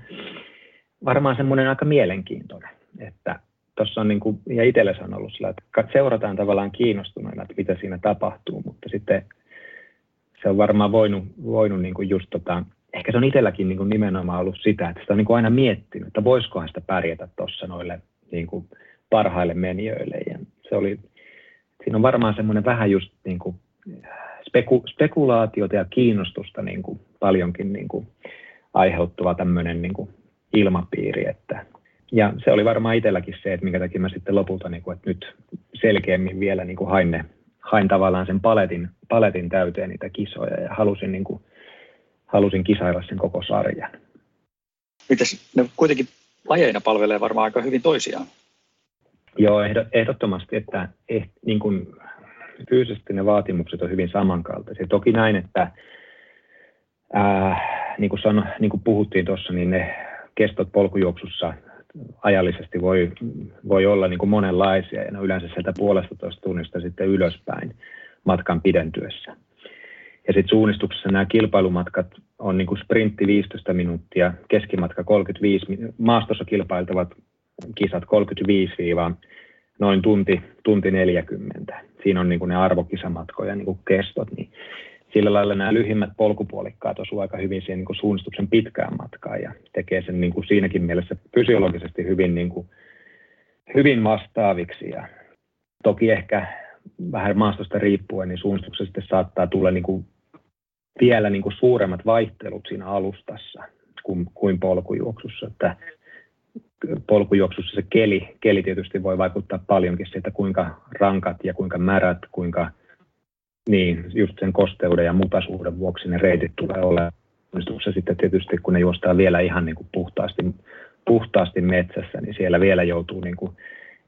varmaan semmoinen aika mielenkiintoinen, että tuossa on niin kuin, ja itselle on ollut sillä, että seurataan tavallaan kiinnostuneena, että mitä siinä tapahtuu, mutta sitten se on varmaan voinut, voinut niin kuin just tota, ehkä se on itselläkin niin kuin nimenomaan ollut sitä, että sitä on niin kuin aina miettinyt, että voisikohan sitä pärjätä tuossa noille niin kuin parhaille menijöille. Ja se oli, siinä on varmaan semmoinen vähän just niin kuin speku, spekulaatiota ja kiinnostusta niin kuin paljonkin niin kuin aiheuttava tämmöinen niin kuin ilmapiiri. Että, ja se oli varmaan itselläkin se, että minkä takia mä sitten lopulta, niin kuin, että nyt selkeämmin vielä niin kuin hain, ne, hain tavallaan sen paletin, paletin täyteen niitä kisoja ja halusin, niin kuin, halusin kisailla sen koko sarjan. Mites ne kuitenkin lajeina palvelee varmaan aika hyvin toisiaan? Joo, ehdottomasti, että eh, niin kuin fyysisesti ne vaatimukset on hyvin samankaltaisia. Toki näin, että ää, niin, kuin sano, niin kuin puhuttiin tuossa, niin ne kestot polkujuoksussa ajallisesti voi, voi olla niin kuin monenlaisia ja ne yleensä sieltä puolesta toista tunnista sitten ylöspäin matkan pidentyessä. Ja sitten suunnistuksessa nämä kilpailumatkat on niin kuin sprintti 15 minuuttia, keskimatka 35, maastossa kilpailtavat kisat 35 noin tunti, tunti 40. Siinä on niin kuin ne arvokisamatkoja niin kuin kestot, niin sillä lailla nämä lyhimmät polkupuolikkaat osuvat aika hyvin siihen niin kuin suunnistuksen pitkään matkaan ja tekee sen niin kuin siinäkin mielessä fysiologisesti hyvin, niin kuin, hyvin vastaaviksi. Ja toki ehkä vähän maastosta riippuen, niin suunnistuksessa sitten saattaa tulla niin kuin vielä niin kuin suuremmat vaihtelut siinä alustassa kuin, kuin polkujuoksussa. Että polkujuoksussa se keli, keli tietysti voi vaikuttaa paljonkin siitä, kuinka rankat ja kuinka märät, kuinka niin, just sen kosteuden ja mutaisuuden vuoksi ne reitit tulee olemaan. Sitten tietysti, kun ne juostaa vielä ihan niin kuin puhtaasti, puhtaasti metsässä, niin siellä vielä joutuu niin kuin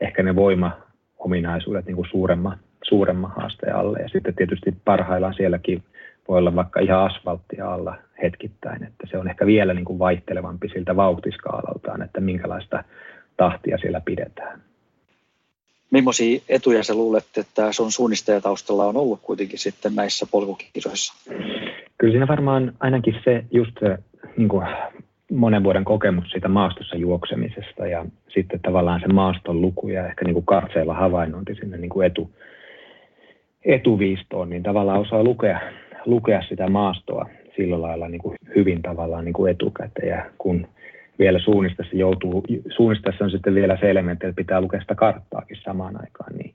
ehkä ne voimaominaisuudet niin kuin suuremman, suuremman haasteen alle. Ja sitten tietysti parhaillaan sielläkin voi olla vaikka ihan asfalttia alla hetkittäin, että se on ehkä vielä niin kuin vaihtelevampi siltä vauhtiskaalaltaan, että minkälaista tahtia siellä pidetään. Millaisia etuja sä luulet, että sun suunnistajataustalla on ollut kuitenkin sitten näissä polkukisoissa? Kyllä siinä varmaan ainakin se just se niin kuin monen vuoden kokemus siitä maastossa juoksemisesta ja sitten tavallaan se maaston luku ja ehkä niin kuin katseella havainnointi sinne niin kuin etu, etuviistoon, niin tavallaan osaa lukea, lukea sitä maastoa sillä lailla niin kuin hyvin tavallaan niin kuin etukäteen. Ja kun vielä suunnistessa joutuu, suunnistessa on sitten vielä se elementti, että pitää lukea sitä karttaakin samaan aikaan, niin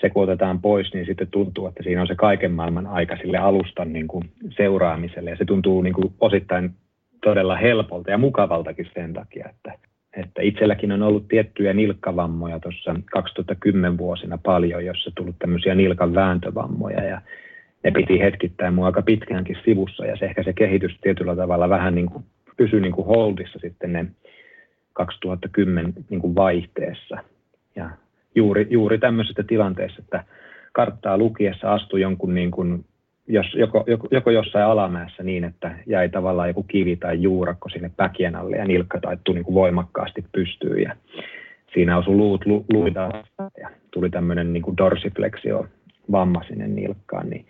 se kun otetaan pois, niin sitten tuntuu, että siinä on se kaiken maailman aika sille alustan niin kuin seuraamiselle. Ja se tuntuu niin kuin osittain todella helpolta ja mukavaltakin sen takia, että, että itselläkin on ollut tiettyjä nilkkavammoja tuossa 2010 vuosina paljon, jossa tullut tämmöisiä nilkan vääntövammoja ja ne piti hetkittäin mua aika pitkäänkin sivussa ja se ehkä se kehitys tietyllä tavalla vähän niin kuin pysyi niin kuin holdissa sitten ne 2010 niin kuin vaihteessa. Ja juuri, juuri tämmöisessä tilanteessa, että karttaa lukiessa astui jonkun niin kuin, jos, joko, joko, joko jossain alamäessä niin, että jäi tavallaan joku kivi tai juurakko sinne päkien alle ja nilkka taittui niin kuin voimakkaasti pystyyn ja siinä osui luut lu, luita ja tuli tämmöinen niin dorsifleksio vamma sinne nilkkaan, niin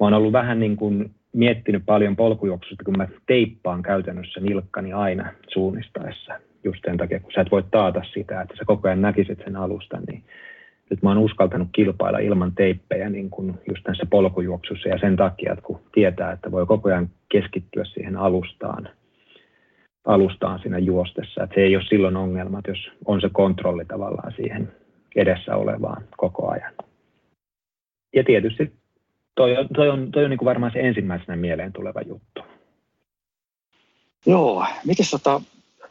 mä oon ollut vähän niin kuin miettinyt paljon polkujuoksusta, kun mä teippaan käytännössä nilkkani aina suunnistaessa. Just sen takia, kun sä et voi taata sitä, että sä koko ajan näkisit sen alustan, niin nyt mä oon uskaltanut kilpailla ilman teippejä niin kuin just tässä polkujuoksussa ja sen takia, että kun tietää, että voi koko ajan keskittyä siihen alustaan, alustaan siinä juostessa. Että se ei ole silloin ongelma, jos on se kontrolli tavallaan siihen edessä olevaan koko ajan. Ja tietysti toi on, toi on, toi on niin kuin varmaan se ensimmäisenä mieleen tuleva juttu. Joo, miten tota,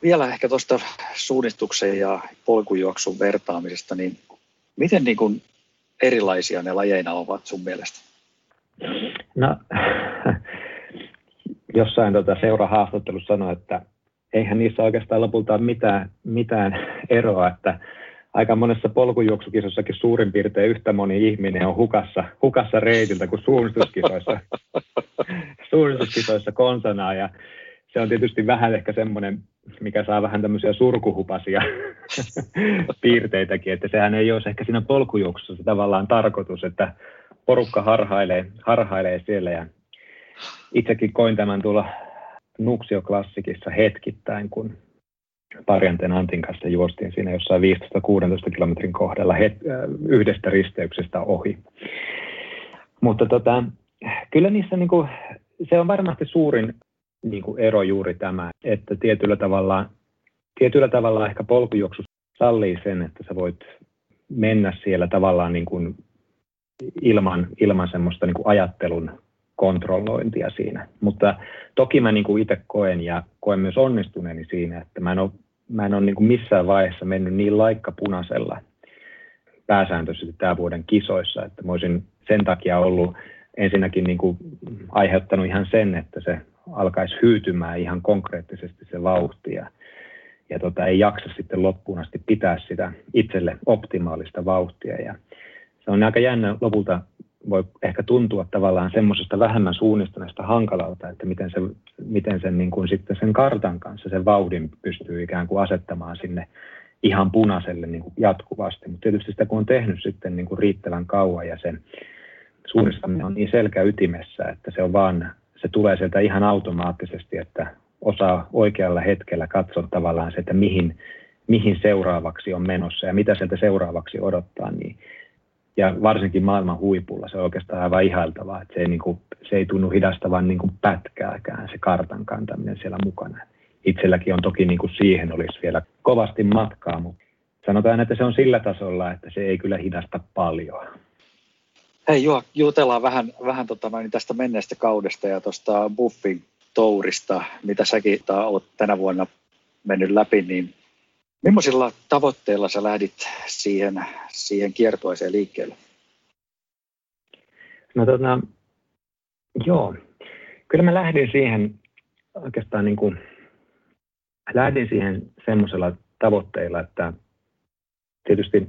vielä ehkä tuosta suunnistuksen ja polkujuoksun vertaamisesta, niin miten niin kuin erilaisia ne lajeina ovat sun mielestä? No, [LAUGHS] jossain tota seurahaastattelussa sanoi, että eihän niissä oikeastaan lopulta ole mitään, mitään eroa, että aika monessa polkujuoksukisossakin suurin piirtein yhtä moni ihminen on hukassa, hukassa reitiltä kuin suunnistuskisoissa, [LAUGHS] suunnistuskisoissa konsanaa. Ja se on tietysti vähän ehkä semmoinen, mikä saa vähän tämmöisiä surkuhupasia [LAUGHS] piirteitäkin, että sehän ei ole ehkä siinä polkujuoksussa se tavallaan tarkoitus, että porukka harhailee, harhailee siellä ja itsekin koin tämän tuolla Nuksio-klassikissa hetkittäin, kun Parjanten Antin kanssa juostiin siinä jossain 15-16 kilometrin kohdalla het, yhdestä risteyksestä ohi. Mutta tota, kyllä niissä niin kuin, se on varmasti suurin niin kuin ero juuri tämä, että tietyllä tavalla, tietyllä tavalla ehkä polkujuoksu sallii sen, että sä voit mennä siellä tavallaan niin kuin ilman, ilman semmoista niin kuin ajattelun kontrollointia siinä. Mutta toki mä niin kuin itse koen ja koen myös onnistuneeni siinä, että mä en ole, mä en ole niin kuin missään vaiheessa mennyt niin laikkapunaisella pääsääntöisesti tämän vuoden kisoissa, että mä olisin sen takia ollut ensinnäkin niin kuin aiheuttanut ihan sen, että se alkaisi hyytymään ihan konkreettisesti se vauhti ja, ja tota, ei jaksa sitten loppuun asti pitää sitä itselle optimaalista vauhtia. Ja se on aika jännä lopulta voi ehkä tuntua tavallaan semmoisesta vähemmän suunnistuneesta hankalalta, että miten, se, miten sen, niin kuin sitten sen kartan kanssa sen vauhdin pystyy ikään kuin asettamaan sinne ihan punaiselle niin kuin jatkuvasti. Mutta tietysti sitä kun on tehnyt sitten niin kuin riittävän kauan ja sen suunnistaminen on niin selkä ytimessä, että se on vaan, se tulee sieltä ihan automaattisesti, että osaa oikealla hetkellä katsoa tavallaan se, että mihin, mihin seuraavaksi on menossa ja mitä sieltä seuraavaksi odottaa, niin ja varsinkin maailman huipulla se on oikeastaan aivan ihailtavaa, että se ei, niin kuin, se ei tunnu hidastavan niin kuin pätkääkään se kartan kantaminen siellä mukana. Itselläkin on toki niin kuin siihen olisi vielä kovasti matkaa, mutta sanotaan, että se on sillä tasolla, että se ei kyllä hidasta paljon. Hei Juha, jutellaan vähän, vähän tota, niin tästä menneestä kaudesta ja tuosta Buffin tourista, mitä säkin olet tänä vuonna mennyt läpi, niin Millaisilla tavoitteilla sä lähdit siihen, siihen kiertueeseen liikkeelle? No tota, joo, kyllä mä lähdin siihen oikeastaan niin kuin, lähdin siihen semmoisella tavoitteilla, että tietysti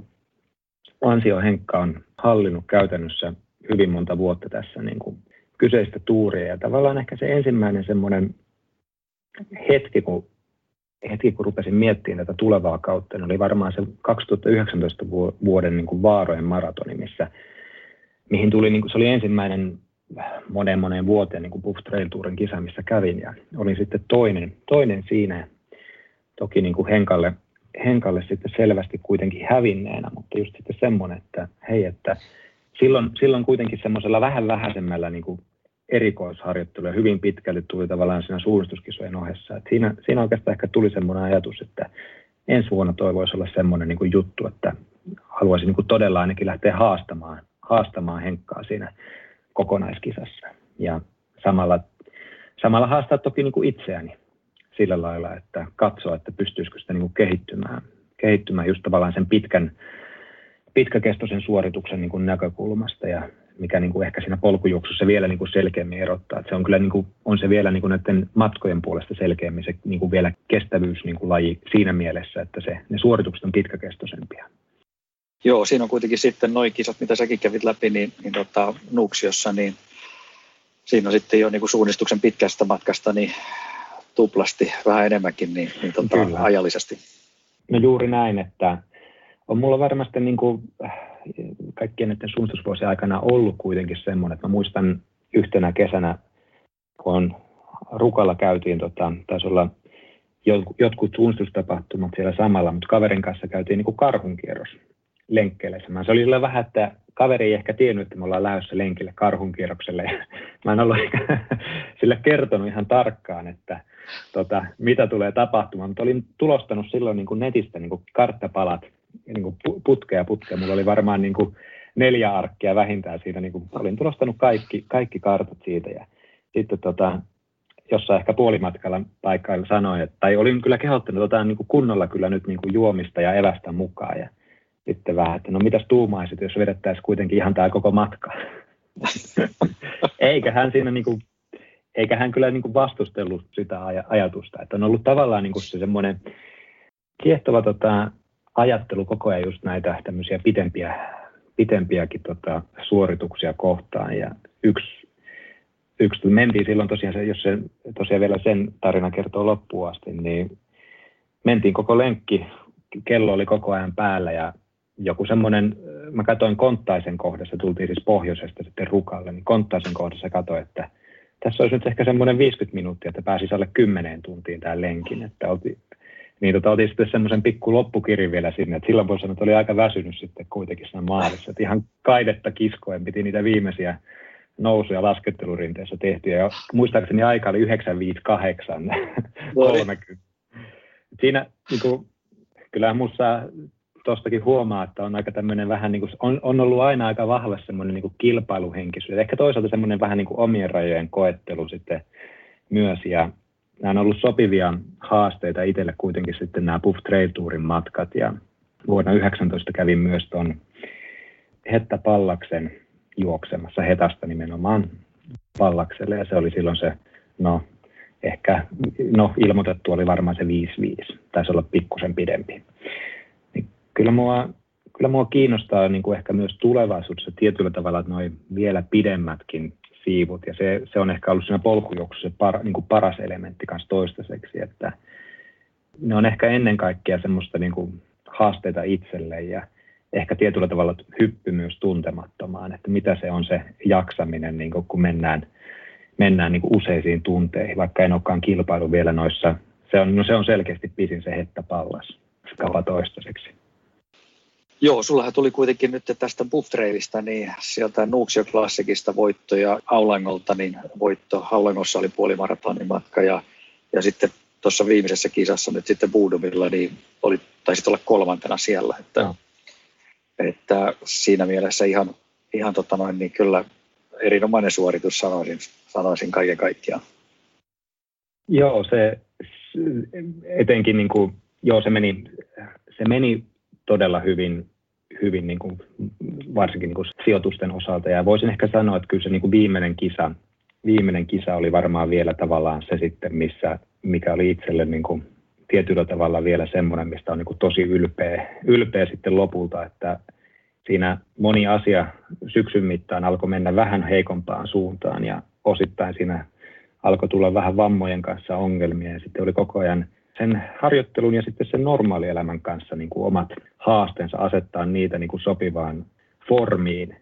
Ansio Henkka on hallinnut käytännössä hyvin monta vuotta tässä niin kuin kyseistä tuuria ja tavallaan ehkä se ensimmäinen semmoinen hetki, kun heti kun rupesin miettimään tätä tulevaa kautta, niin oli varmaan se 2019 vuoden niin kuin Vaarojen maratoni, missä, mihin tuli, niin kuin, se oli ensimmäinen monen monen vuoteen niin kuin Buff Trail Tourin kisa, missä kävin ja olin sitten toinen, toinen siinä. Toki niin kuin Henkalle, Henkalle sitten selvästi kuitenkin hävinneenä, mutta just sitten semmoinen, että hei, että silloin, silloin kuitenkin semmoisella vähän vähäisemmällä niin kuin erikoisharjoittelu ja hyvin pitkälti tuli tavallaan siinä suunnistuskisojen ohessa. Et siinä, siinä oikeastaan ehkä tuli semmoinen ajatus, että ensi vuonna toi voisi olla semmoinen niin juttu, että haluaisin niin todella ainakin lähteä haastamaan, haastamaan Henkkaa siinä kokonaiskisassa. Ja samalla, samalla haastaa toki niin kuin itseäni sillä lailla, että katsoa, että pystyisikö sitä niin kuin kehittymään, kehittymään just tavallaan sen pitkän, pitkäkestoisen suorituksen niin kuin näkökulmasta ja mikä niin kuin ehkä siinä polkujuoksussa vielä niin kuin selkeämmin erottaa. Että se on kyllä niin kuin, on se vielä niin kuin näiden matkojen puolesta selkeämmin se niin kuin vielä kestävyys niin kuin laji siinä mielessä, että se, ne suoritukset on pitkäkestoisempia. Joo, siinä on kuitenkin sitten noin kisat, mitä säkin kävit läpi, niin, niin tota, Nuuksiossa, niin siinä on sitten jo niin kuin suunnistuksen pitkästä matkasta niin tuplasti, vähän enemmänkin niin, niin tota, ajallisesti. No juuri näin, että on mulla varmasti niin kuin kaikkien näiden suunnistusvuosien aikana ollut kuitenkin semmoinen, että mä muistan yhtenä kesänä, kun Rukalla käytiin, tota, taisi olla jotkut suunnistustapahtumat siellä samalla, mutta kaverin kanssa käytiin niin kuin karhunkierros lenkkeilemään. Se oli sillä vähän, että kaveri ei ehkä tiennyt, että me ollaan lähdössä lenkille karhunkierrokselle. mä en ollut [LAUGHS] sille kertonut ihan tarkkaan, että tota, mitä tulee tapahtumaan, mutta olin tulostanut silloin niin kuin netistä niin kuin karttapalat niin kuin putkea putkea. Mulla oli varmaan niin kuin neljä arkkia vähintään siitä. Niin kuin, olin tulostanut kaikki, kaikki kartat siitä ja sitten tota, jossain ehkä puolimatkalla paikkailla sanoin, että, tai olin kyllä kehottanut otetaan niin kuin kunnolla kyllä nyt niin kuin juomista ja evästä mukaan. Ja sitten vähän, että no mitäs tuumaisit, jos vedettäisiin kuitenkin ihan tämä koko matka. [LAUGHS] eikä hän siinä niin kuin, eikä hän kyllä niin kuin vastustellut sitä aj- ajatusta, että on ollut tavallaan niin kuin se semmoinen kiehtova tota, ajattelu koko ajan just näitä tämmöisiä pitempiä, pitempiäkin tota, suorituksia kohtaan. Ja yksi, yksi mentiin silloin tosiaan, se, jos se tosiaan vielä sen tarina kertoo loppuun asti, niin mentiin koko lenkki, kello oli koko ajan päällä ja joku semmoinen, mä katsoin Konttaisen kohdassa, tultiin siis pohjoisesta sitten Rukalle, niin Konttaisen kohdassa katsoin, että tässä olisi nyt ehkä semmoinen 50 minuuttia, että pääsisi alle 10 tuntiin tämän lenkin, että oltiin, niin tota, otin sitten semmoisen pikku loppukirin vielä sinne, että silloin voi sanoa, että oli aika väsynyt sitten kuitenkin siinä maalissa, että ihan kaidetta kiskoen piti niitä viimeisiä nousuja laskettelurinteessä tehtyä, ja muistaakseni aika oli 958 30. [LAUGHS] Siinä niin kuin, kyllähän minussa tuostakin huomaa, että on aika tämmöinen vähän niin kuin, on, on ollut aina aika vahva semmoinen niin kuin kilpailuhenkisyys. Ehkä toisaalta semmoinen vähän niin kuin omien rajojen koettelu sitten myös. Ja nämä on ollut sopivia haasteita itselle kuitenkin sitten nämä Puff Trail Tourin matkat. Ja vuonna 19 kävin myös tuon Hetta Pallaksen juoksemassa Hetasta nimenomaan Pallakselle. Ja se oli silloin se, no ehkä, no ilmoitettu oli varmaan se 5-5. Taisi olla pikkusen pidempi kyllä mua, kyllä mua kiinnostaa niin kuin ehkä myös tulevaisuudessa tietyllä tavalla noin vielä pidemmätkin siivut, ja se, se on ehkä ollut siinä polkujuoksussa par, niin kuin paras elementti kanssa toistaiseksi, että ne on ehkä ennen kaikkea semmoista niin kuin haasteita itselle ja ehkä tietyllä tavalla hyppy myös tuntemattomaan, että mitä se on se jaksaminen, niin kuin kun mennään, mennään niin kuin useisiin tunteihin, vaikka en olekaan kilpailu vielä noissa, se on, no se on selkeästi pisin se hettäpallas skapa toistaiseksi. Joo, sullahan tuli kuitenkin nyt tästä Bufftrailista, niin sieltä Nuuksio Klassikista voitto ja Aulangolta niin voitto. Aulangossa oli puolimaratonin matka ja, ja sitten tuossa viimeisessä kisassa nyt sitten Buudumilla, niin oli, taisit olla kolmantena siellä. Että, no. että siinä mielessä ihan, ihan tota noin, niin kyllä erinomainen suoritus sanoisin, sanoisin kaiken kaikkiaan. Joo, se etenkin niin kuin, joo, se meni, se meni todella hyvin hyvin niin kuin, varsinkin niin kuin sijoitusten osalta. Ja voisin ehkä sanoa, että kyllä se niin kuin viimeinen kisa, viimeinen kisa oli varmaan vielä tavallaan se sitten, missä, mikä oli itselle niin kuin tietyllä tavalla vielä semmoinen, mistä on niin kuin tosi ylpeä, ylpeä sitten lopulta, että siinä moni asia syksyn mittaan alkoi mennä vähän heikompaan suuntaan ja osittain siinä alkoi tulla vähän vammojen kanssa ongelmia ja sitten oli koko ajan sen harjoittelun ja sitten sen normaalielämän kanssa niin kuin omat haasteensa asettaa niitä niin kuin sopivaan formiin.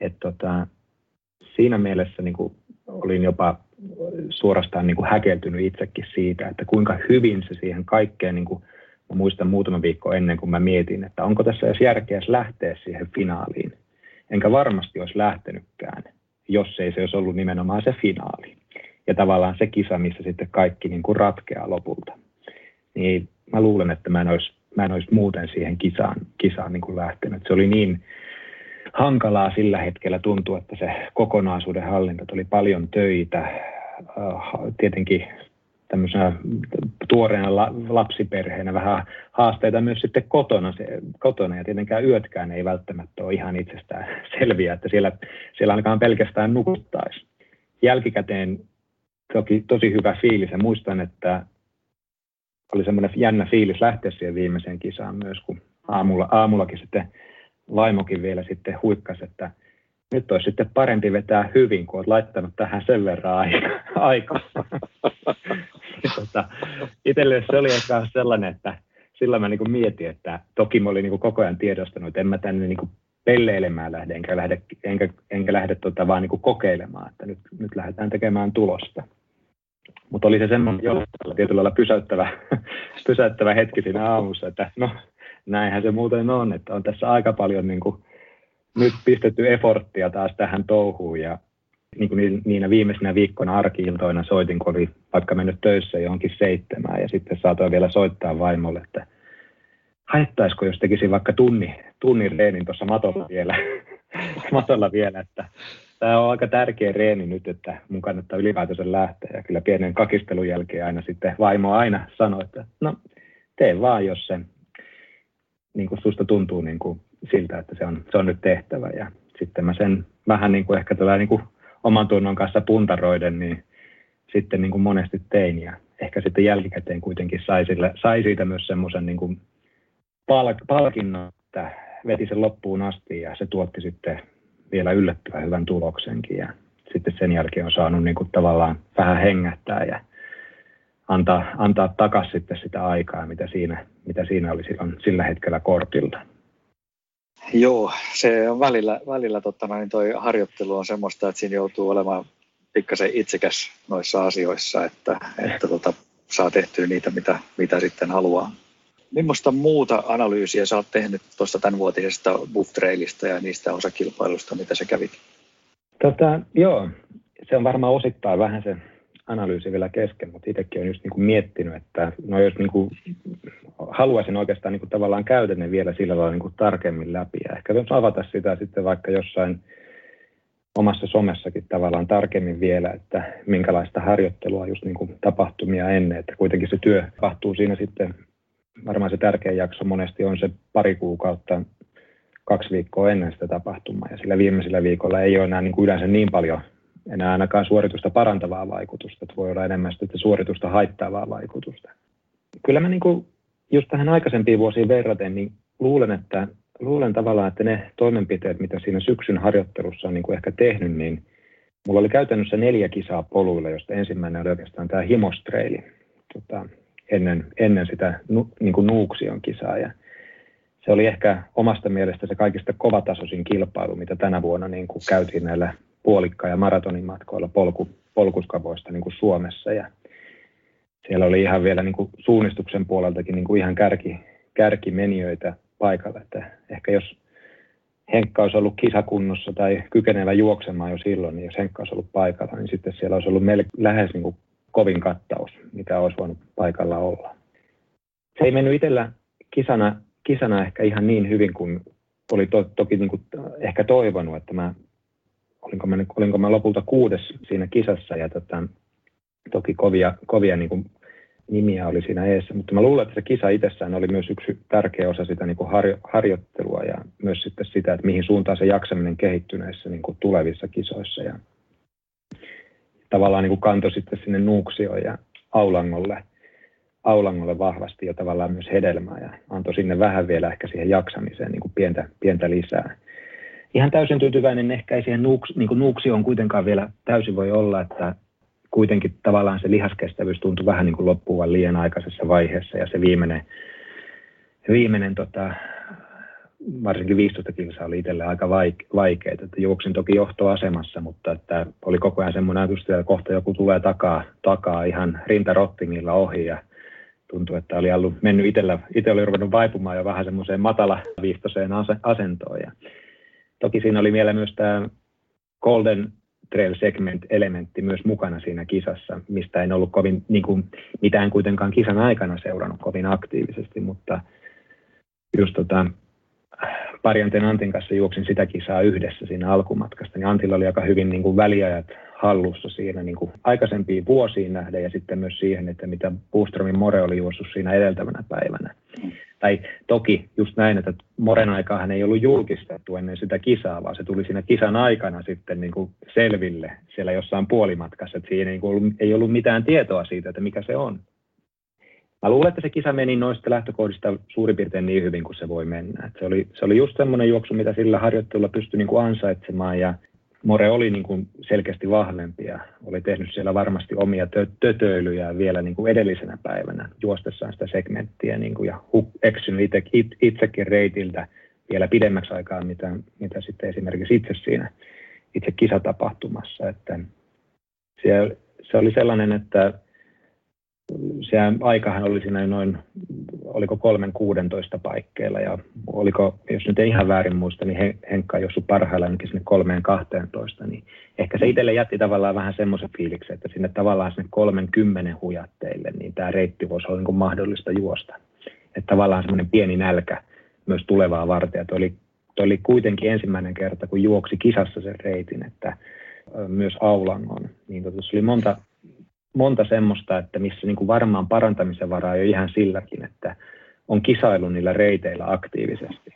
Et tota, siinä mielessä niin kuin olin jopa suorastaan niin kuin häkeltynyt itsekin siitä, että kuinka hyvin se siihen kaikkeen, niin kuin mä muistan muutama viikko ennen kuin mä mietin, että onko tässä edes järkeä lähteä siihen finaaliin. Enkä varmasti olisi lähtenytkään, jos ei se olisi ollut nimenomaan se finaali. Ja tavallaan se kisa, missä sitten kaikki niin kuin ratkeaa lopulta niin mä luulen, että mä en olisi, mä en olisi muuten siihen kisaan, kisaan niin kuin lähtenyt. Se oli niin hankalaa sillä hetkellä tuntua, että se kokonaisuuden hallinta tuli paljon töitä. Äh, tietenkin tämmöisenä tuoreena lapsiperheenä vähän haasteita myös sitten kotona, se, kotona ja tietenkään yötkään ei välttämättä ole ihan itsestään [LAUGHS] selviä, että siellä, siellä ainakaan pelkästään nukuttaisi. Jälkikäteen toki tosi hyvä fiilis ja muistan, että oli semmoinen jännä fiilis lähteä siihen viimeiseen kisaan myös, kun aamulla, aamullakin sitten vaimokin vielä sitten huikkasi, että nyt olisi sitten parempi vetää hyvin, kun olet laittanut tähän sen verran aikaa. [LAUGHS] tota, itselle se oli ehkä sellainen, että sillä mä niin mietin, että toki mä olin niin koko ajan tiedostanut, että en mä tänne niin pelleilemään lähde, enkä lähde, enkä, enkä lähde tota vaan niin kokeilemaan, että nyt, nyt lähdetään tekemään tulosta. Mutta oli se semmoinen jo tietyllä lailla pysäyttävä, [LAUGHS] pysäyttävä hetki siinä aamussa, että no näinhän se muuten on, että on tässä aika paljon niin kuin, nyt efforttia taas tähän touhuun ja niin kuin niinä viimeisinä viikkoina arkiiltoina soitin, kun oli vaikka mennyt töissä johonkin seitsemään ja sitten saatoin vielä soittaa vaimolle, että haittaisiko, jos tekisin vaikka tunni, tunnin reenin tuossa matolla vielä, [LAUGHS] matolla vielä, että tämä on aika tärkeä reeni nyt, että mun kannattaa ylipäätänsä lähteä. Ja kyllä pienen kakistelun jälkeen aina sitten vaimo aina sanoi, että no tee vaan, jos se niin kuin susta tuntuu niin kuin siltä, että se on, se on nyt tehtävä. Ja sitten mä sen vähän niin kuin ehkä tällä niin kuin oman tunnon kanssa puntaroiden, niin sitten niin kuin monesti tein. Ja ehkä sitten jälkikäteen kuitenkin sai, sille, sai siitä myös semmoisen niin kuin palk- palkinnon, että veti sen loppuun asti ja se tuotti sitten vielä yllättävän hyvän tuloksenkin. Ja sitten sen jälkeen on saanut niin kuin tavallaan vähän hengähtää ja antaa, antaa takaisin sitten sitä aikaa, mitä siinä, mitä siinä oli silloin sillä hetkellä kortilla. Joo, se on välillä, välillä totta noin, toi harjoittelu on semmoista, että siinä joutuu olemaan pikkasen itsekäs noissa asioissa, että, että tota, saa tehtyä niitä, mitä, mitä sitten haluaa. Millaista muuta analyysiä sä oot tehnyt tuosta tämänvuotisesta Buff Trailista ja niistä osakilpailusta, mitä sä kävit? Tota, joo, se on varmaan osittain vähän se analyysi vielä kesken, mutta itsekin olen just niin kuin miettinyt, että no jos niin kuin haluaisin oikeastaan niin kuin tavallaan käydä ne vielä sillä lailla niin kuin tarkemmin läpi ja ehkä jos avata sitä sitten vaikka jossain omassa somessakin tavallaan tarkemmin vielä, että minkälaista harjoittelua just niin kuin tapahtumia ennen, että kuitenkin se työ tapahtuu siinä sitten, varmaan se tärkein jakso monesti on se pari kuukautta, kaksi viikkoa ennen sitä tapahtumaa. Ja sillä viimeisellä viikolla ei ole enää niin kuin yleensä niin paljon enää ainakaan suoritusta parantavaa vaikutusta, että voi olla enemmän sitä suoritusta haittaavaa vaikutusta. Kyllä mä niin kuin just tähän aikaisempiin vuosiin verraten, niin luulen, että luulen tavallaan, että ne toimenpiteet, mitä siinä syksyn harjoittelussa on niin kuin ehkä tehnyt, niin mulla oli käytännössä neljä kisaa poluilla, josta ensimmäinen oli oikeastaan tämä himostreili. Tota, ennen, ennen sitä niin kuin Nuuksion kisaa. Ja se oli ehkä omasta mielestä se kaikista kovatasoisin kilpailu, mitä tänä vuonna niin kuin käytiin näillä puolikka- ja maratonin matkoilla polku, polkuskavoista niin kuin Suomessa. Ja siellä oli ihan vielä niin kuin suunnistuksen puoleltakin niin kuin ihan kärki, kärkimenijöitä paikalla. Että ehkä jos Henkka olisi ollut kisakunnossa tai kykenevä juoksemaan jo silloin, niin jos Henkka olisi ollut paikalla, niin sitten siellä olisi ollut melke, lähes niin kuin kovin kattaus, mitä olisi voinut paikalla olla. Se ei mennyt itsellä kisana, kisana ehkä ihan niin hyvin kuin oli to, toki niin kuin ehkä toivonut, että mä olinko mä, olinko mä lopulta kuudes siinä kisassa ja tota, toki kovia, kovia niin kuin nimiä oli siinä eessä, mutta mä luulen, että se kisa itsessään oli myös yksi tärkeä osa sitä niin kuin harjo, harjoittelua ja myös sitten sitä, että mihin suuntaan se jaksaminen kehittyy näissä niin kuin tulevissa kisoissa ja tavallaan niin kuin kantoi sitten sinne Nuuksioon ja Aulangolle, Aulangolle vahvasti ja tavallaan myös hedelmää ja antoi sinne vähän vielä ehkä siihen jaksamiseen niin kuin pientä, pientä lisää. Ihan täysin tyytyväinen ehkä ei siihen nuuks, niin nuuksi on kuitenkaan vielä täysin voi olla, että kuitenkin tavallaan se lihaskestävyys tuntui vähän niin kuin loppuvan liian aikaisessa vaiheessa ja se viimeinen, viimeinen tota, varsinkin 15 kilsaa oli itselle aika vaikeaa, että juoksin toki johtoasemassa, mutta että oli koko ajan semmoinen ajatus, että kohta joku tulee takaa, takaa ihan rintarottingilla ohi. Ja tuntui, että oli ollut mennyt itsellä, itse oli ruvennut vaipumaan jo vähän semmoiseen matala viistoseen asentoon. Ja Toki siinä oli vielä myös tämä Golden Trail Segment-elementti myös mukana siinä kisassa, mistä en ollut kovin, niin kuin, mitään kuitenkaan kisan aikana seurannut kovin aktiivisesti, mutta just tota, Parjanten Antin kanssa juoksin sitä kisaa yhdessä siinä alkumatkasta, niin Antilla oli aika hyvin niin kuin väliajat hallussa siinä niin kuin aikaisempiin vuosiin nähden ja sitten myös siihen, että mitä Puustromin More oli juossut siinä edeltävänä päivänä. Tai toki just näin, että Moren aikaahan ei ollut julkistettu ennen sitä kisaa, vaan se tuli siinä kisan aikana sitten niin kuin selville siellä jossain puolimatkassa, että siinä ei ollut, ei ollut mitään tietoa siitä, että mikä se on. Mä luulen, että se kisa meni noista lähtökohdista suurin piirtein niin hyvin kuin se voi mennä. Että se, oli, se oli just semmoinen juoksu, mitä sillä harjoittelulla pystyi niin kuin ansaitsemaan ja More oli niin kuin selkeästi vahvempi ja oli tehnyt siellä varmasti omia tö- tötöilyjä vielä niin kuin edellisenä päivänä juostessaan sitä segmenttiä niin kuin, ja eksynyt itse, itsekin reitiltä vielä pidemmäksi aikaa, mitä, mitä sitten esimerkiksi itse siinä itse kisatapahtumassa. Että se, se oli sellainen, että se aikahan oli siinä noin, oliko kolmen kuudentoista paikkeilla ja oliko, jos nyt ei ihan väärin muista, niin Henkka Jossu parhaillaan sinne kolmeen kahteentoista, niin ehkä se itselle jätti tavallaan vähän semmoisen fiiliksen, että sinne tavallaan sinne kolmen kymmenen hujatteille, niin tämä reitti voisi olla niin mahdollista juosta. Että tavallaan semmoinen pieni nälkä myös tulevaa varten, toi oli, oli kuitenkin ensimmäinen kerta, kun juoksi kisassa sen reitin, että myös Aulangon, niin tuossa oli monta monta semmoista, että missä niin kuin varmaan parantamisen varaa jo ihan silläkin, että on kisailu niillä reiteillä aktiivisesti.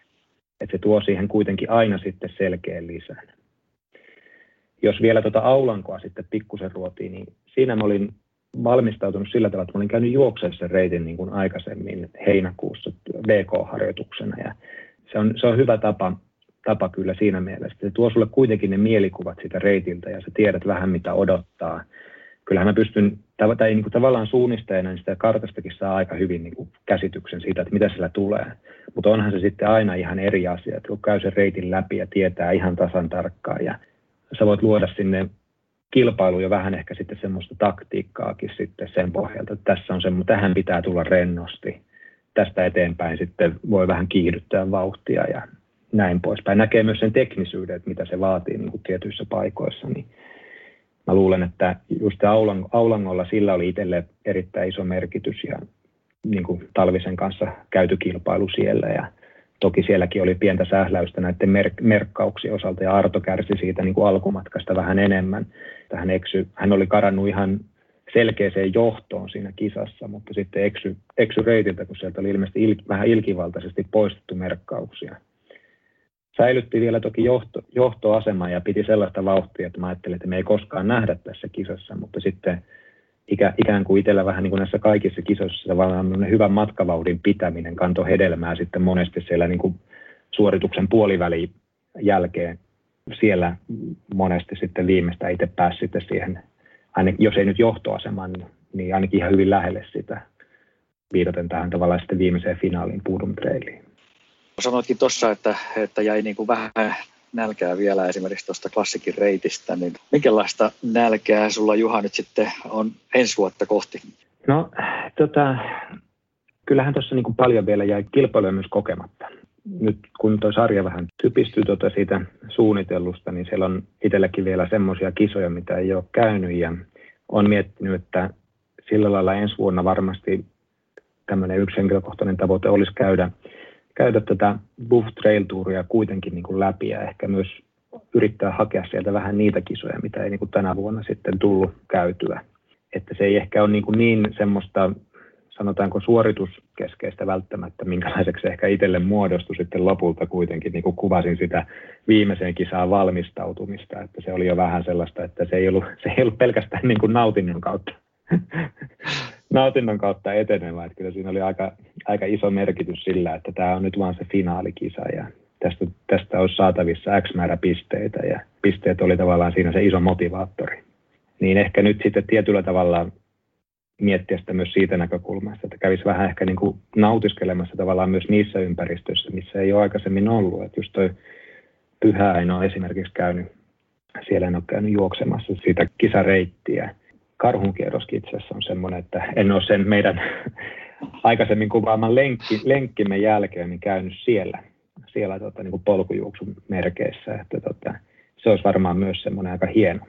Että se tuo siihen kuitenkin aina sitten selkeän lisän. Jos vielä tuota aulankoa sitten pikkusen ruotiin, niin siinä mä olin valmistautunut sillä tavalla, että mä olin käynyt juokseessa sen reitin niin kuin aikaisemmin heinäkuussa BK-harjoituksena. Ja se, on, se on hyvä tapa, tapa kyllä siinä mielessä. Se tuo sulle kuitenkin ne mielikuvat siitä reitiltä ja sä tiedät vähän mitä odottaa kyllähän mä pystyn, tai niin kuin tavallaan suunnistajana niin sitä kartastakin saa aika hyvin niin kuin käsityksen siitä, että mitä sillä tulee. Mutta onhan se sitten aina ihan eri asia, että kun käy sen reitin läpi ja tietää ihan tasan tarkkaan ja sä voit luoda sinne kilpailu jo vähän ehkä sitten semmoista taktiikkaakin sitten sen pohjalta, että tässä on se, tähän pitää tulla rennosti. Tästä eteenpäin sitten voi vähän kiihdyttää vauhtia ja näin poispäin. Näkee myös sen teknisyyden, että mitä se vaatii niin kuin tietyissä paikoissa, niin mä luulen, että just Aulang, Aulangolla sillä oli itselle erittäin iso merkitys ja niin kuin talvisen kanssa käyty kilpailu siellä ja toki sielläkin oli pientä sähläystä näiden merk- merkkauksien osalta ja Arto kärsi siitä niin kuin alkumatkasta vähän enemmän. Tähän eksy, hän oli karannut ihan selkeäseen johtoon siinä kisassa, mutta sitten eksy, eksy reitiltä, kun sieltä oli ilmeisesti il, vähän ilkivaltaisesti poistettu merkkauksia säilytti vielä toki johto, johtoasema ja piti sellaista vauhtia, että mä ajattelin, että me ei koskaan nähdä tässä kisassa, mutta sitten ikä, ikään kuin itsellä vähän niin kuin näissä kaikissa kisoissa tavallaan hyvän matkavauhdin pitäminen kanto hedelmää sitten monesti siellä niin kuin suorituksen puolivälin jälkeen siellä monesti sitten viimeistä itse pääsi sitten siihen, aina, jos ei nyt johtoaseman, niin ainakin ihan hyvin lähelle sitä viitaten tähän tavallaan sitten viimeiseen finaaliin Pudum Trailiin. Sanoitkin tuossa, että, että jäi niin kuin vähän nälkää vielä esimerkiksi tuosta klassikin reitistä, niin minkälaista nälkää sulla Juha nyt sitten on ensi vuotta kohti? No tota, kyllähän tuossa niin paljon vielä jäi kilpailuja myös kokematta. Nyt kun tuo sarja vähän typistyy tuota siitä suunnitellusta, niin siellä on itselläkin vielä semmoisia kisoja, mitä ei ole käynyt ja on miettinyt, että sillä lailla ensi vuonna varmasti tämmöinen yksi henkilökohtainen tavoite olisi käydä käydä tätä Buff Trail Touria kuitenkin niin kuin läpi ja ehkä myös yrittää hakea sieltä vähän niitä kisoja, mitä ei niin kuin tänä vuonna sitten tullut käytyä. Että se ei ehkä ole niin, kuin niin semmoista, sanotaanko suorituskeskeistä välttämättä, minkälaiseksi se ehkä itselle muodostui sitten lopulta kuitenkin, niin kuin kuvasin sitä viimeiseen kisaan valmistautumista, että se oli jo vähän sellaista, että se ei ollut, se ei ollut pelkästään niin kuin nautinnon kautta [LAUGHS] nautinnon kautta etenevä. Että kyllä siinä oli aika, aika iso merkitys sillä, että tämä on nyt vaan se finaalikisa ja tästä, tästä olisi saatavissa X määrä pisteitä ja pisteet oli tavallaan siinä se iso motivaattori. Niin ehkä nyt sitten tietyllä tavalla miettiä sitä myös siitä näkökulmasta, että kävisi vähän ehkä niin kuin nautiskelemassa tavallaan myös niissä ympäristöissä, missä ei ole aikaisemmin ollut. Että just toi Pyhäino on esimerkiksi käynyt, siellä en ole käynyt juoksemassa sitä kisareittiä, karhunkierroskin itse asiassa on semmoinen, että en ole sen meidän [LAUGHS] aikaisemmin kuvaaman lenkki, lenkkimme jälkeen niin käynyt siellä, siellä tota, niin kuin polkujuoksun merkeissä. Että, tota, se olisi varmaan myös semmoinen aika hieno.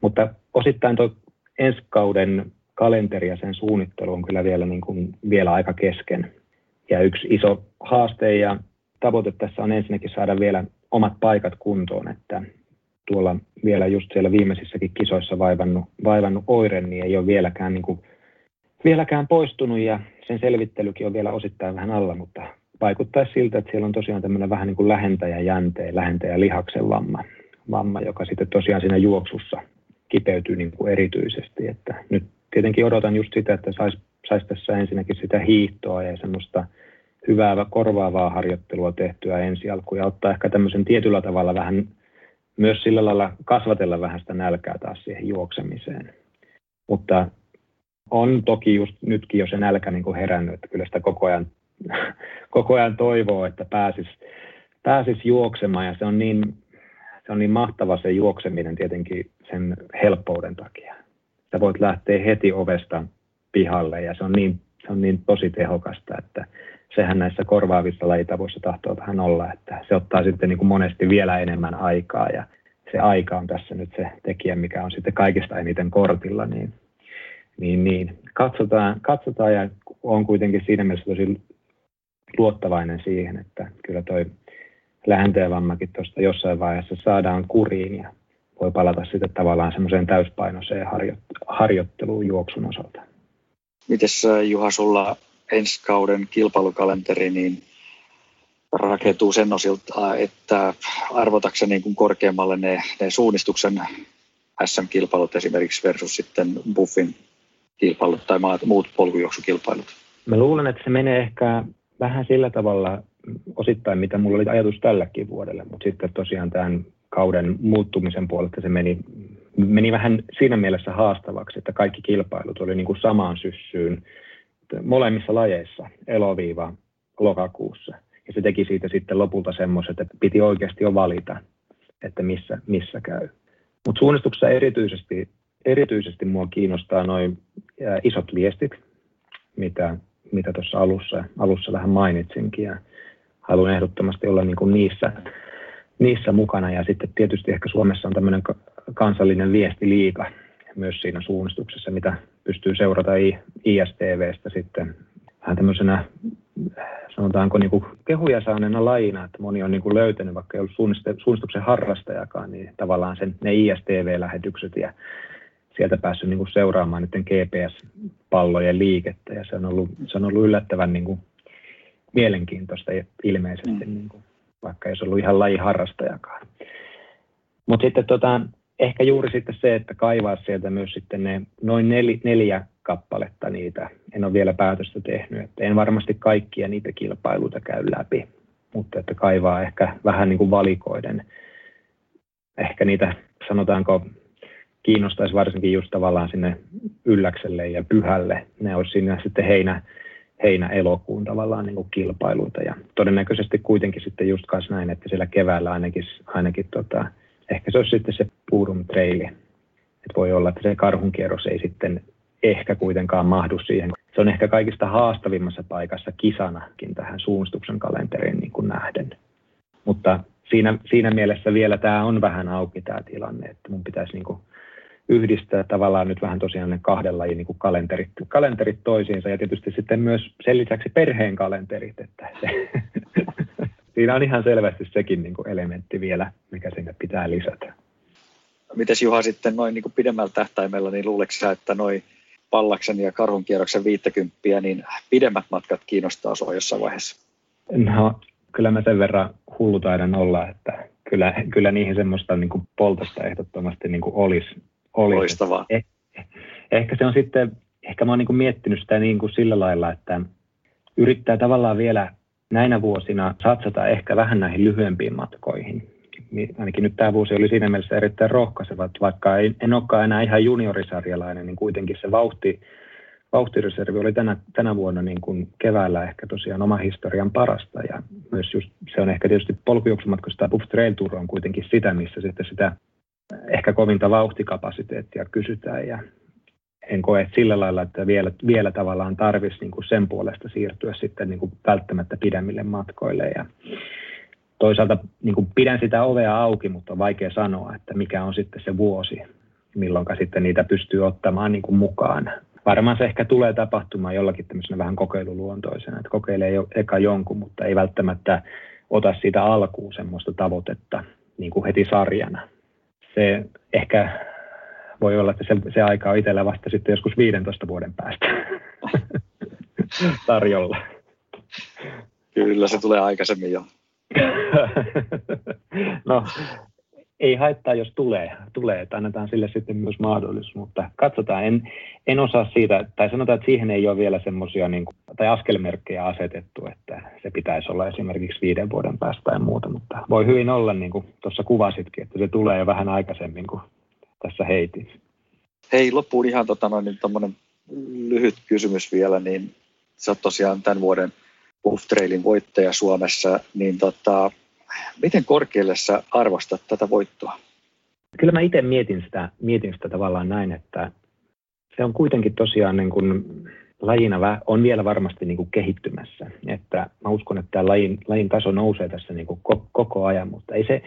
Mutta osittain tuo ensi kauden kalenteri ja sen suunnittelu on kyllä vielä, niin kuin, vielä aika kesken. Ja yksi iso haaste ja tavoite tässä on ensinnäkin saada vielä omat paikat kuntoon, että tuolla vielä just siellä viimeisissäkin kisoissa vaivannut, vaivannut oire, niin ei ole vieläkään, niin kuin, vieläkään poistunut ja sen selvittelykin on vielä osittain vähän alla, mutta vaikuttaa siltä, että siellä on tosiaan tämmöinen vähän niin kuin lähentäjä jänteen, lähentäjä lihaksen vamma, vamma, joka sitten tosiaan siinä juoksussa kipeytyy niin kuin erityisesti. Että nyt tietenkin odotan just sitä, että saisi sais tässä ensinnäkin sitä hiihtoa ja semmoista hyvää korvaavaa harjoittelua tehtyä ensi alkuun ja ottaa ehkä tämmöisen tietyllä tavalla vähän myös sillä lailla kasvatella vähän sitä nälkää taas siihen juoksemiseen. Mutta on toki just nytkin jo se nälkä niin kuin herännyt, että kyllä sitä koko ajan, [LAUGHS] koko ajan toivoo, että pääsis, pääsisi juoksemaan ja se on niin, se on niin mahtava se juokseminen tietenkin sen helppouden takia. Sä voit lähteä heti ovesta pihalle ja se on niin, se on niin tosi tehokasta, että sehän näissä korvaavissa lajitavoissa tahtoo vähän olla, että se ottaa sitten niin kuin monesti vielä enemmän aikaa ja se aika on tässä nyt se tekijä, mikä on sitten kaikista eniten kortilla, niin, niin, niin. Katsotaan, katsotaan ja on kuitenkin siinä mielessä tosi luottavainen siihen, että kyllä toi lähenteenvammakin tuosta jossain vaiheessa saadaan kuriin ja voi palata sitten tavallaan semmoiseen täyspainoiseen harjoitteluun juoksun osalta. Mites Juha, sulla ensi kauden kilpailukalenteri niin rakentuu sen osilta, että arvotaksen niin kuin korkeammalle ne, ne suunnistuksen SM-kilpailut esimerkiksi versus sitten Buffin kilpailut tai muut polkujuoksukilpailut? Mä luulen, että se menee ehkä vähän sillä tavalla osittain, mitä mulla oli ajatus tälläkin vuodelle, mutta sitten tosiaan tämän kauden muuttumisen puolesta se meni, meni vähän siinä mielessä haastavaksi, että kaikki kilpailut oli niin kuin samaan syssyyn molemmissa lajeissa eloviiva lokakuussa. Ja se teki siitä sitten lopulta semmoiset, että piti oikeasti jo valita, että missä, missä käy. Mutta suunnistuksessa erityisesti, erityisesti mua kiinnostaa noin isot viestit, mitä, mitä tuossa alussa, alussa vähän mainitsinkin. Ja haluan ehdottomasti olla niin kuin niissä, niissä mukana. Ja sitten tietysti ehkä Suomessa on tämmöinen kansallinen viestiliika myös siinä suunnistuksessa, mitä pystyy seurata ISTVstä sitten vähän tämmöisenä sanotaanko niin kuin kehuja saaneena lajina, että moni on niin kuin löytänyt, vaikka ei ollut suunnistuksen harrastajakaan, niin tavallaan sen, ne ISTV-lähetykset ja sieltä päässyt niin kuin seuraamaan niiden GPS-pallojen liikettä ja se on ollut, se on ollut yllättävän niin kuin mielenkiintoista ilmeisesti, mm. niin kuin, vaikka ei se ollut ihan lajiharrastajakaan. Mutta sitten tota, ehkä juuri sitten se, että kaivaa sieltä myös sitten ne noin nel, neljä kappaletta niitä. En ole vielä päätöstä tehnyt, että en varmasti kaikkia niitä kilpailuita käy läpi, mutta että kaivaa ehkä vähän niin kuin valikoiden. Ehkä niitä, sanotaanko, kiinnostaisi varsinkin just tavallaan sinne ylläkselle ja pyhälle. Ne olisi siinä sitten heinä, heinä-elokuun tavallaan niin kuin kilpailuita. Ja todennäköisesti kuitenkin sitten just näin, että siellä keväällä ainakin, ainakin tota, ehkä se olisi sitten se Puurum Traili. Voi olla, että se karhunkierros ei sitten ehkä kuitenkaan mahdu siihen. Se on ehkä kaikista haastavimmassa paikassa kisanakin tähän suunnistuksen kalenteriin niin kuin nähden. Mutta siinä, siinä mielessä vielä tämä on vähän auki tämä tilanne, että mun pitäisi niin kuin yhdistää tavallaan nyt vähän tosiaan ne kahden lajin niin kuin kalenterit, kalenterit toisiinsa ja tietysti sitten myös sen lisäksi perheen kalenterit, että se, siinä on ihan selvästi sekin niin kuin elementti vielä, mikä sinne pitää lisätä. Mites Juha sitten noin niin kuin pidemmällä tähtäimellä, niin luuleeko että noin pallaksen ja karhunkierroksen 50, niin pidemmät matkat kiinnostaa sinua jossain vaiheessa? No, kyllä mä sen verran hullu taidan olla, että kyllä, kyllä niihin semmoista niin kuin poltosta ehdottomasti niin kuin olisi. olisi. Loistavaa. Eh, ehkä se on sitten, ehkä mä oon niin kuin miettinyt sitä niin kuin sillä lailla, että yrittää tavallaan vielä näinä vuosina satsata ehkä vähän näihin lyhyempiin matkoihin. Ainakin nyt tämä vuosi oli siinä mielessä erittäin rohkaiseva, että vaikka en, olekaan enää ihan juniorisarjalainen, niin kuitenkin se vauhti, vauhtireservi oli tänä, tänä vuonna niin kuin keväällä ehkä tosiaan oma historian parasta ja myös just, se on ehkä tietysti polkujuoksumatkoista tai Buff Trail Tour on kuitenkin sitä, missä sitten sitä ehkä kovinta vauhtikapasiteettia kysytään ja en koe sillä lailla, että vielä, vielä tavallaan tarvitsisi niin kuin sen puolesta siirtyä sitten niin kuin välttämättä pidemmille matkoille. Ja toisaalta niin kuin pidän sitä ovea auki, mutta on vaikea sanoa, että mikä on sitten se vuosi, milloin sitten niitä pystyy ottamaan niin kuin mukaan. Varmaan se ehkä tulee tapahtumaan jollakin tämmöisenä vähän kokeiluluontoisena, että kokeilee jo eka jonkun, mutta ei välttämättä ota siitä alkuun semmoista tavoitetta niin kuin heti sarjana. Se ehkä voi olla, että se, se aika on itsellä vasta sitten joskus 15 vuoden päästä [LAUGHS] tarjolla. Kyllä, se tulee aikaisemmin jo. [LAUGHS] no, ei haittaa, jos tulee, tulee, että annetaan sille sitten myös mahdollisuus, mutta katsotaan, en, en osaa siitä, tai sanotaan, että siihen ei ole vielä semmoisia, niin tai askelmerkkejä asetettu, että se pitäisi olla esimerkiksi viiden vuoden päästä tai muuta, mutta voi hyvin olla, niin kuin tuossa kuvasitkin, että se tulee jo vähän aikaisemmin kuin tässä heitin. Hei, loppuun ihan tota noin, niin lyhyt kysymys vielä, niin sä oot tosiaan tämän vuoden Buff Trailin voittaja Suomessa, niin tota, miten korkealle sä arvostat tätä voittoa? Kyllä mä itse mietin sitä, mietin sitä tavallaan näin, että se on kuitenkin tosiaan niin kuin lajina on vielä varmasti niin kuin kehittymässä. Että mä uskon, että tämä lajin, lajin taso nousee tässä niin kuin koko ajan, mutta ei se,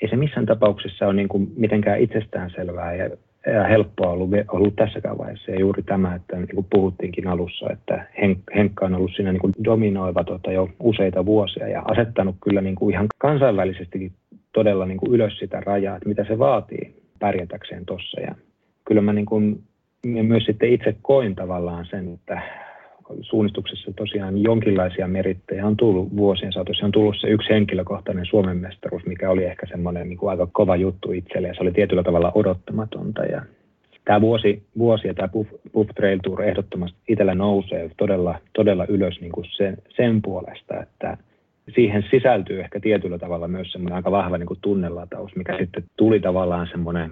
ei se missään tapauksessa ole niin kuin mitenkään itsestäänselvää ja, ja helppoa ollut, ollut tässäkään vaiheessa. Ja juuri tämä, että niin kuin puhuttiinkin alussa, että Henkka on ollut siinä niin kuin dominoiva tota, jo useita vuosia ja asettanut kyllä niin kuin ihan kansainvälisestikin todella niin kuin ylös sitä rajaa, että mitä se vaatii pärjätäkseen tuossa. Kyllä mä niin kuin ja myös sitten itse koin tavallaan sen, että suunnistuksessa tosiaan jonkinlaisia merittejä on tullut vuosien saatossa. On tullut se yksi henkilökohtainen Suomen mestaruus, mikä oli ehkä semmoinen niin kuin aika kova juttu itselle ja se oli tietyllä tavalla odottamatonta. Ja tämä vuosi, vuosi ja tämä Buff, Buff Trail Tour ehdottomasti itsellä nousee todella, todella ylös niin kuin sen, sen puolesta, että siihen sisältyy ehkä tietyllä tavalla myös semmoinen aika vahva niin kuin tunnelataus, mikä sitten tuli tavallaan semmoinen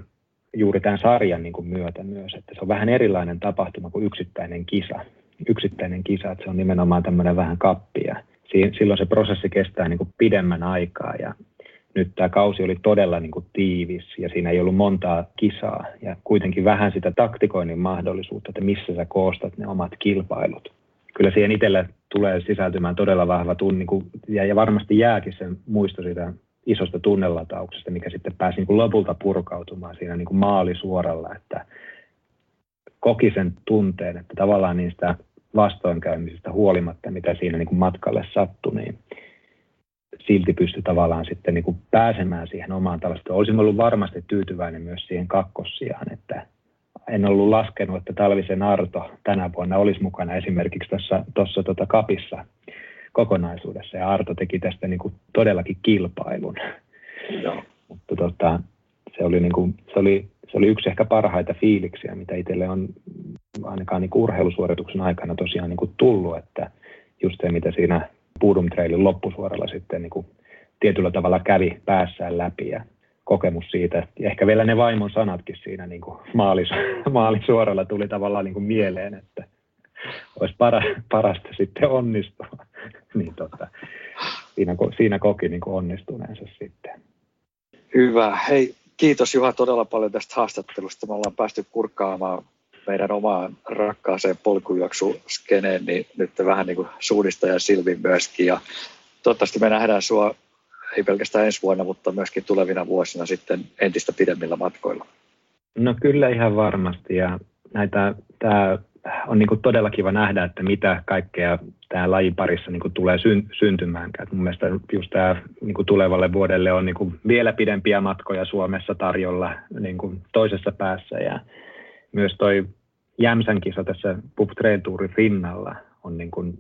juuri tämän sarjan niin kuin myötä myös, että se on vähän erilainen tapahtuma kuin yksittäinen kisa. Yksittäinen kisa, että se on nimenomaan tämmöinen vähän kappi ja silloin se prosessi kestää niin kuin pidemmän aikaa ja nyt tämä kausi oli todella niin kuin tiivis ja siinä ei ollut montaa kisaa ja kuitenkin vähän sitä taktikoinnin mahdollisuutta, että missä sä koostat ne omat kilpailut. Kyllä siihen itselle tulee sisältymään todella vahva tunni ja, ja varmasti jääkin sen muisto siitä isosta tunnelatauksesta, mikä sitten pääsi niin kuin lopulta purkautumaan siinä niin kuin maalisuoralla, että koki sen tunteen, että tavallaan niistä vastoinkäymisistä huolimatta, mitä siinä niin kuin matkalle sattui, niin silti pystyi tavallaan sitten niin kuin pääsemään siihen omaan tällaista. Olisin ollut varmasti tyytyväinen myös siihen kakkossiaan, että en ollut laskenut, että Talvisen Arto tänä vuonna olisi mukana esimerkiksi tuossa, tuota kapissa kokonaisuudessa. Ja Arto teki tästä niin kuin todellakin kilpailun. Joo. Mutta tota, se, oli niin kuin, se, oli, se oli yksi ehkä parhaita fiiliksiä, mitä itselle on ainakaan niin kuin urheilusuorituksen aikana tosiaan niin kuin tullut, että just se, mitä siinä Pudum Trailin loppusuoralla sitten niin kuin tietyllä tavalla kävi päässään läpi ja kokemus siitä. Ja ehkä vielä ne vaimon sanatkin siinä niin kuin maalis, maalisuoralla tuli tavallaan niin kuin mieleen, että olisi para, parasta sitten onnistua. [LAUGHS] niin tota, siinä, siinä koki niin kuin onnistuneensa sitten. Hyvä. Hei, kiitos Juha todella paljon tästä haastattelusta. Me ollaan päästy kurkkaamaan meidän omaan rakkaaseen polkujuoksuskeneen, niin nyt vähän niin kuin suunnistajan silmin myöskin. Ja toivottavasti me nähdään sua ei pelkästään ensi vuonna, mutta myöskin tulevina vuosina sitten entistä pidemmillä matkoilla. No kyllä ihan varmasti ja näitä, tämä on niin kuin todella kiva nähdä, että mitä kaikkea tämä lajin parissa niin kuin tulee syn, syntymään. Et mun mielestä just tämä niin kuin tulevalle vuodelle on niin kuin vielä pidempiä matkoja Suomessa tarjolla niin kuin toisessa päässä ja myös toi Jämsän kisa tässä Pub Tourin rinnalla on niin kuin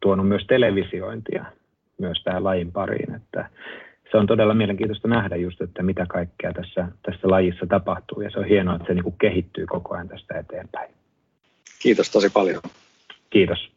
tuonut myös televisiointia myös tähän lajin pariin, että se on todella mielenkiintoista nähdä just, että mitä kaikkea tässä, tässä lajissa tapahtuu ja se on hienoa, että se niin kuin kehittyy koko ajan tästä eteenpäin. Kiitos tosi paljon. Kiitos.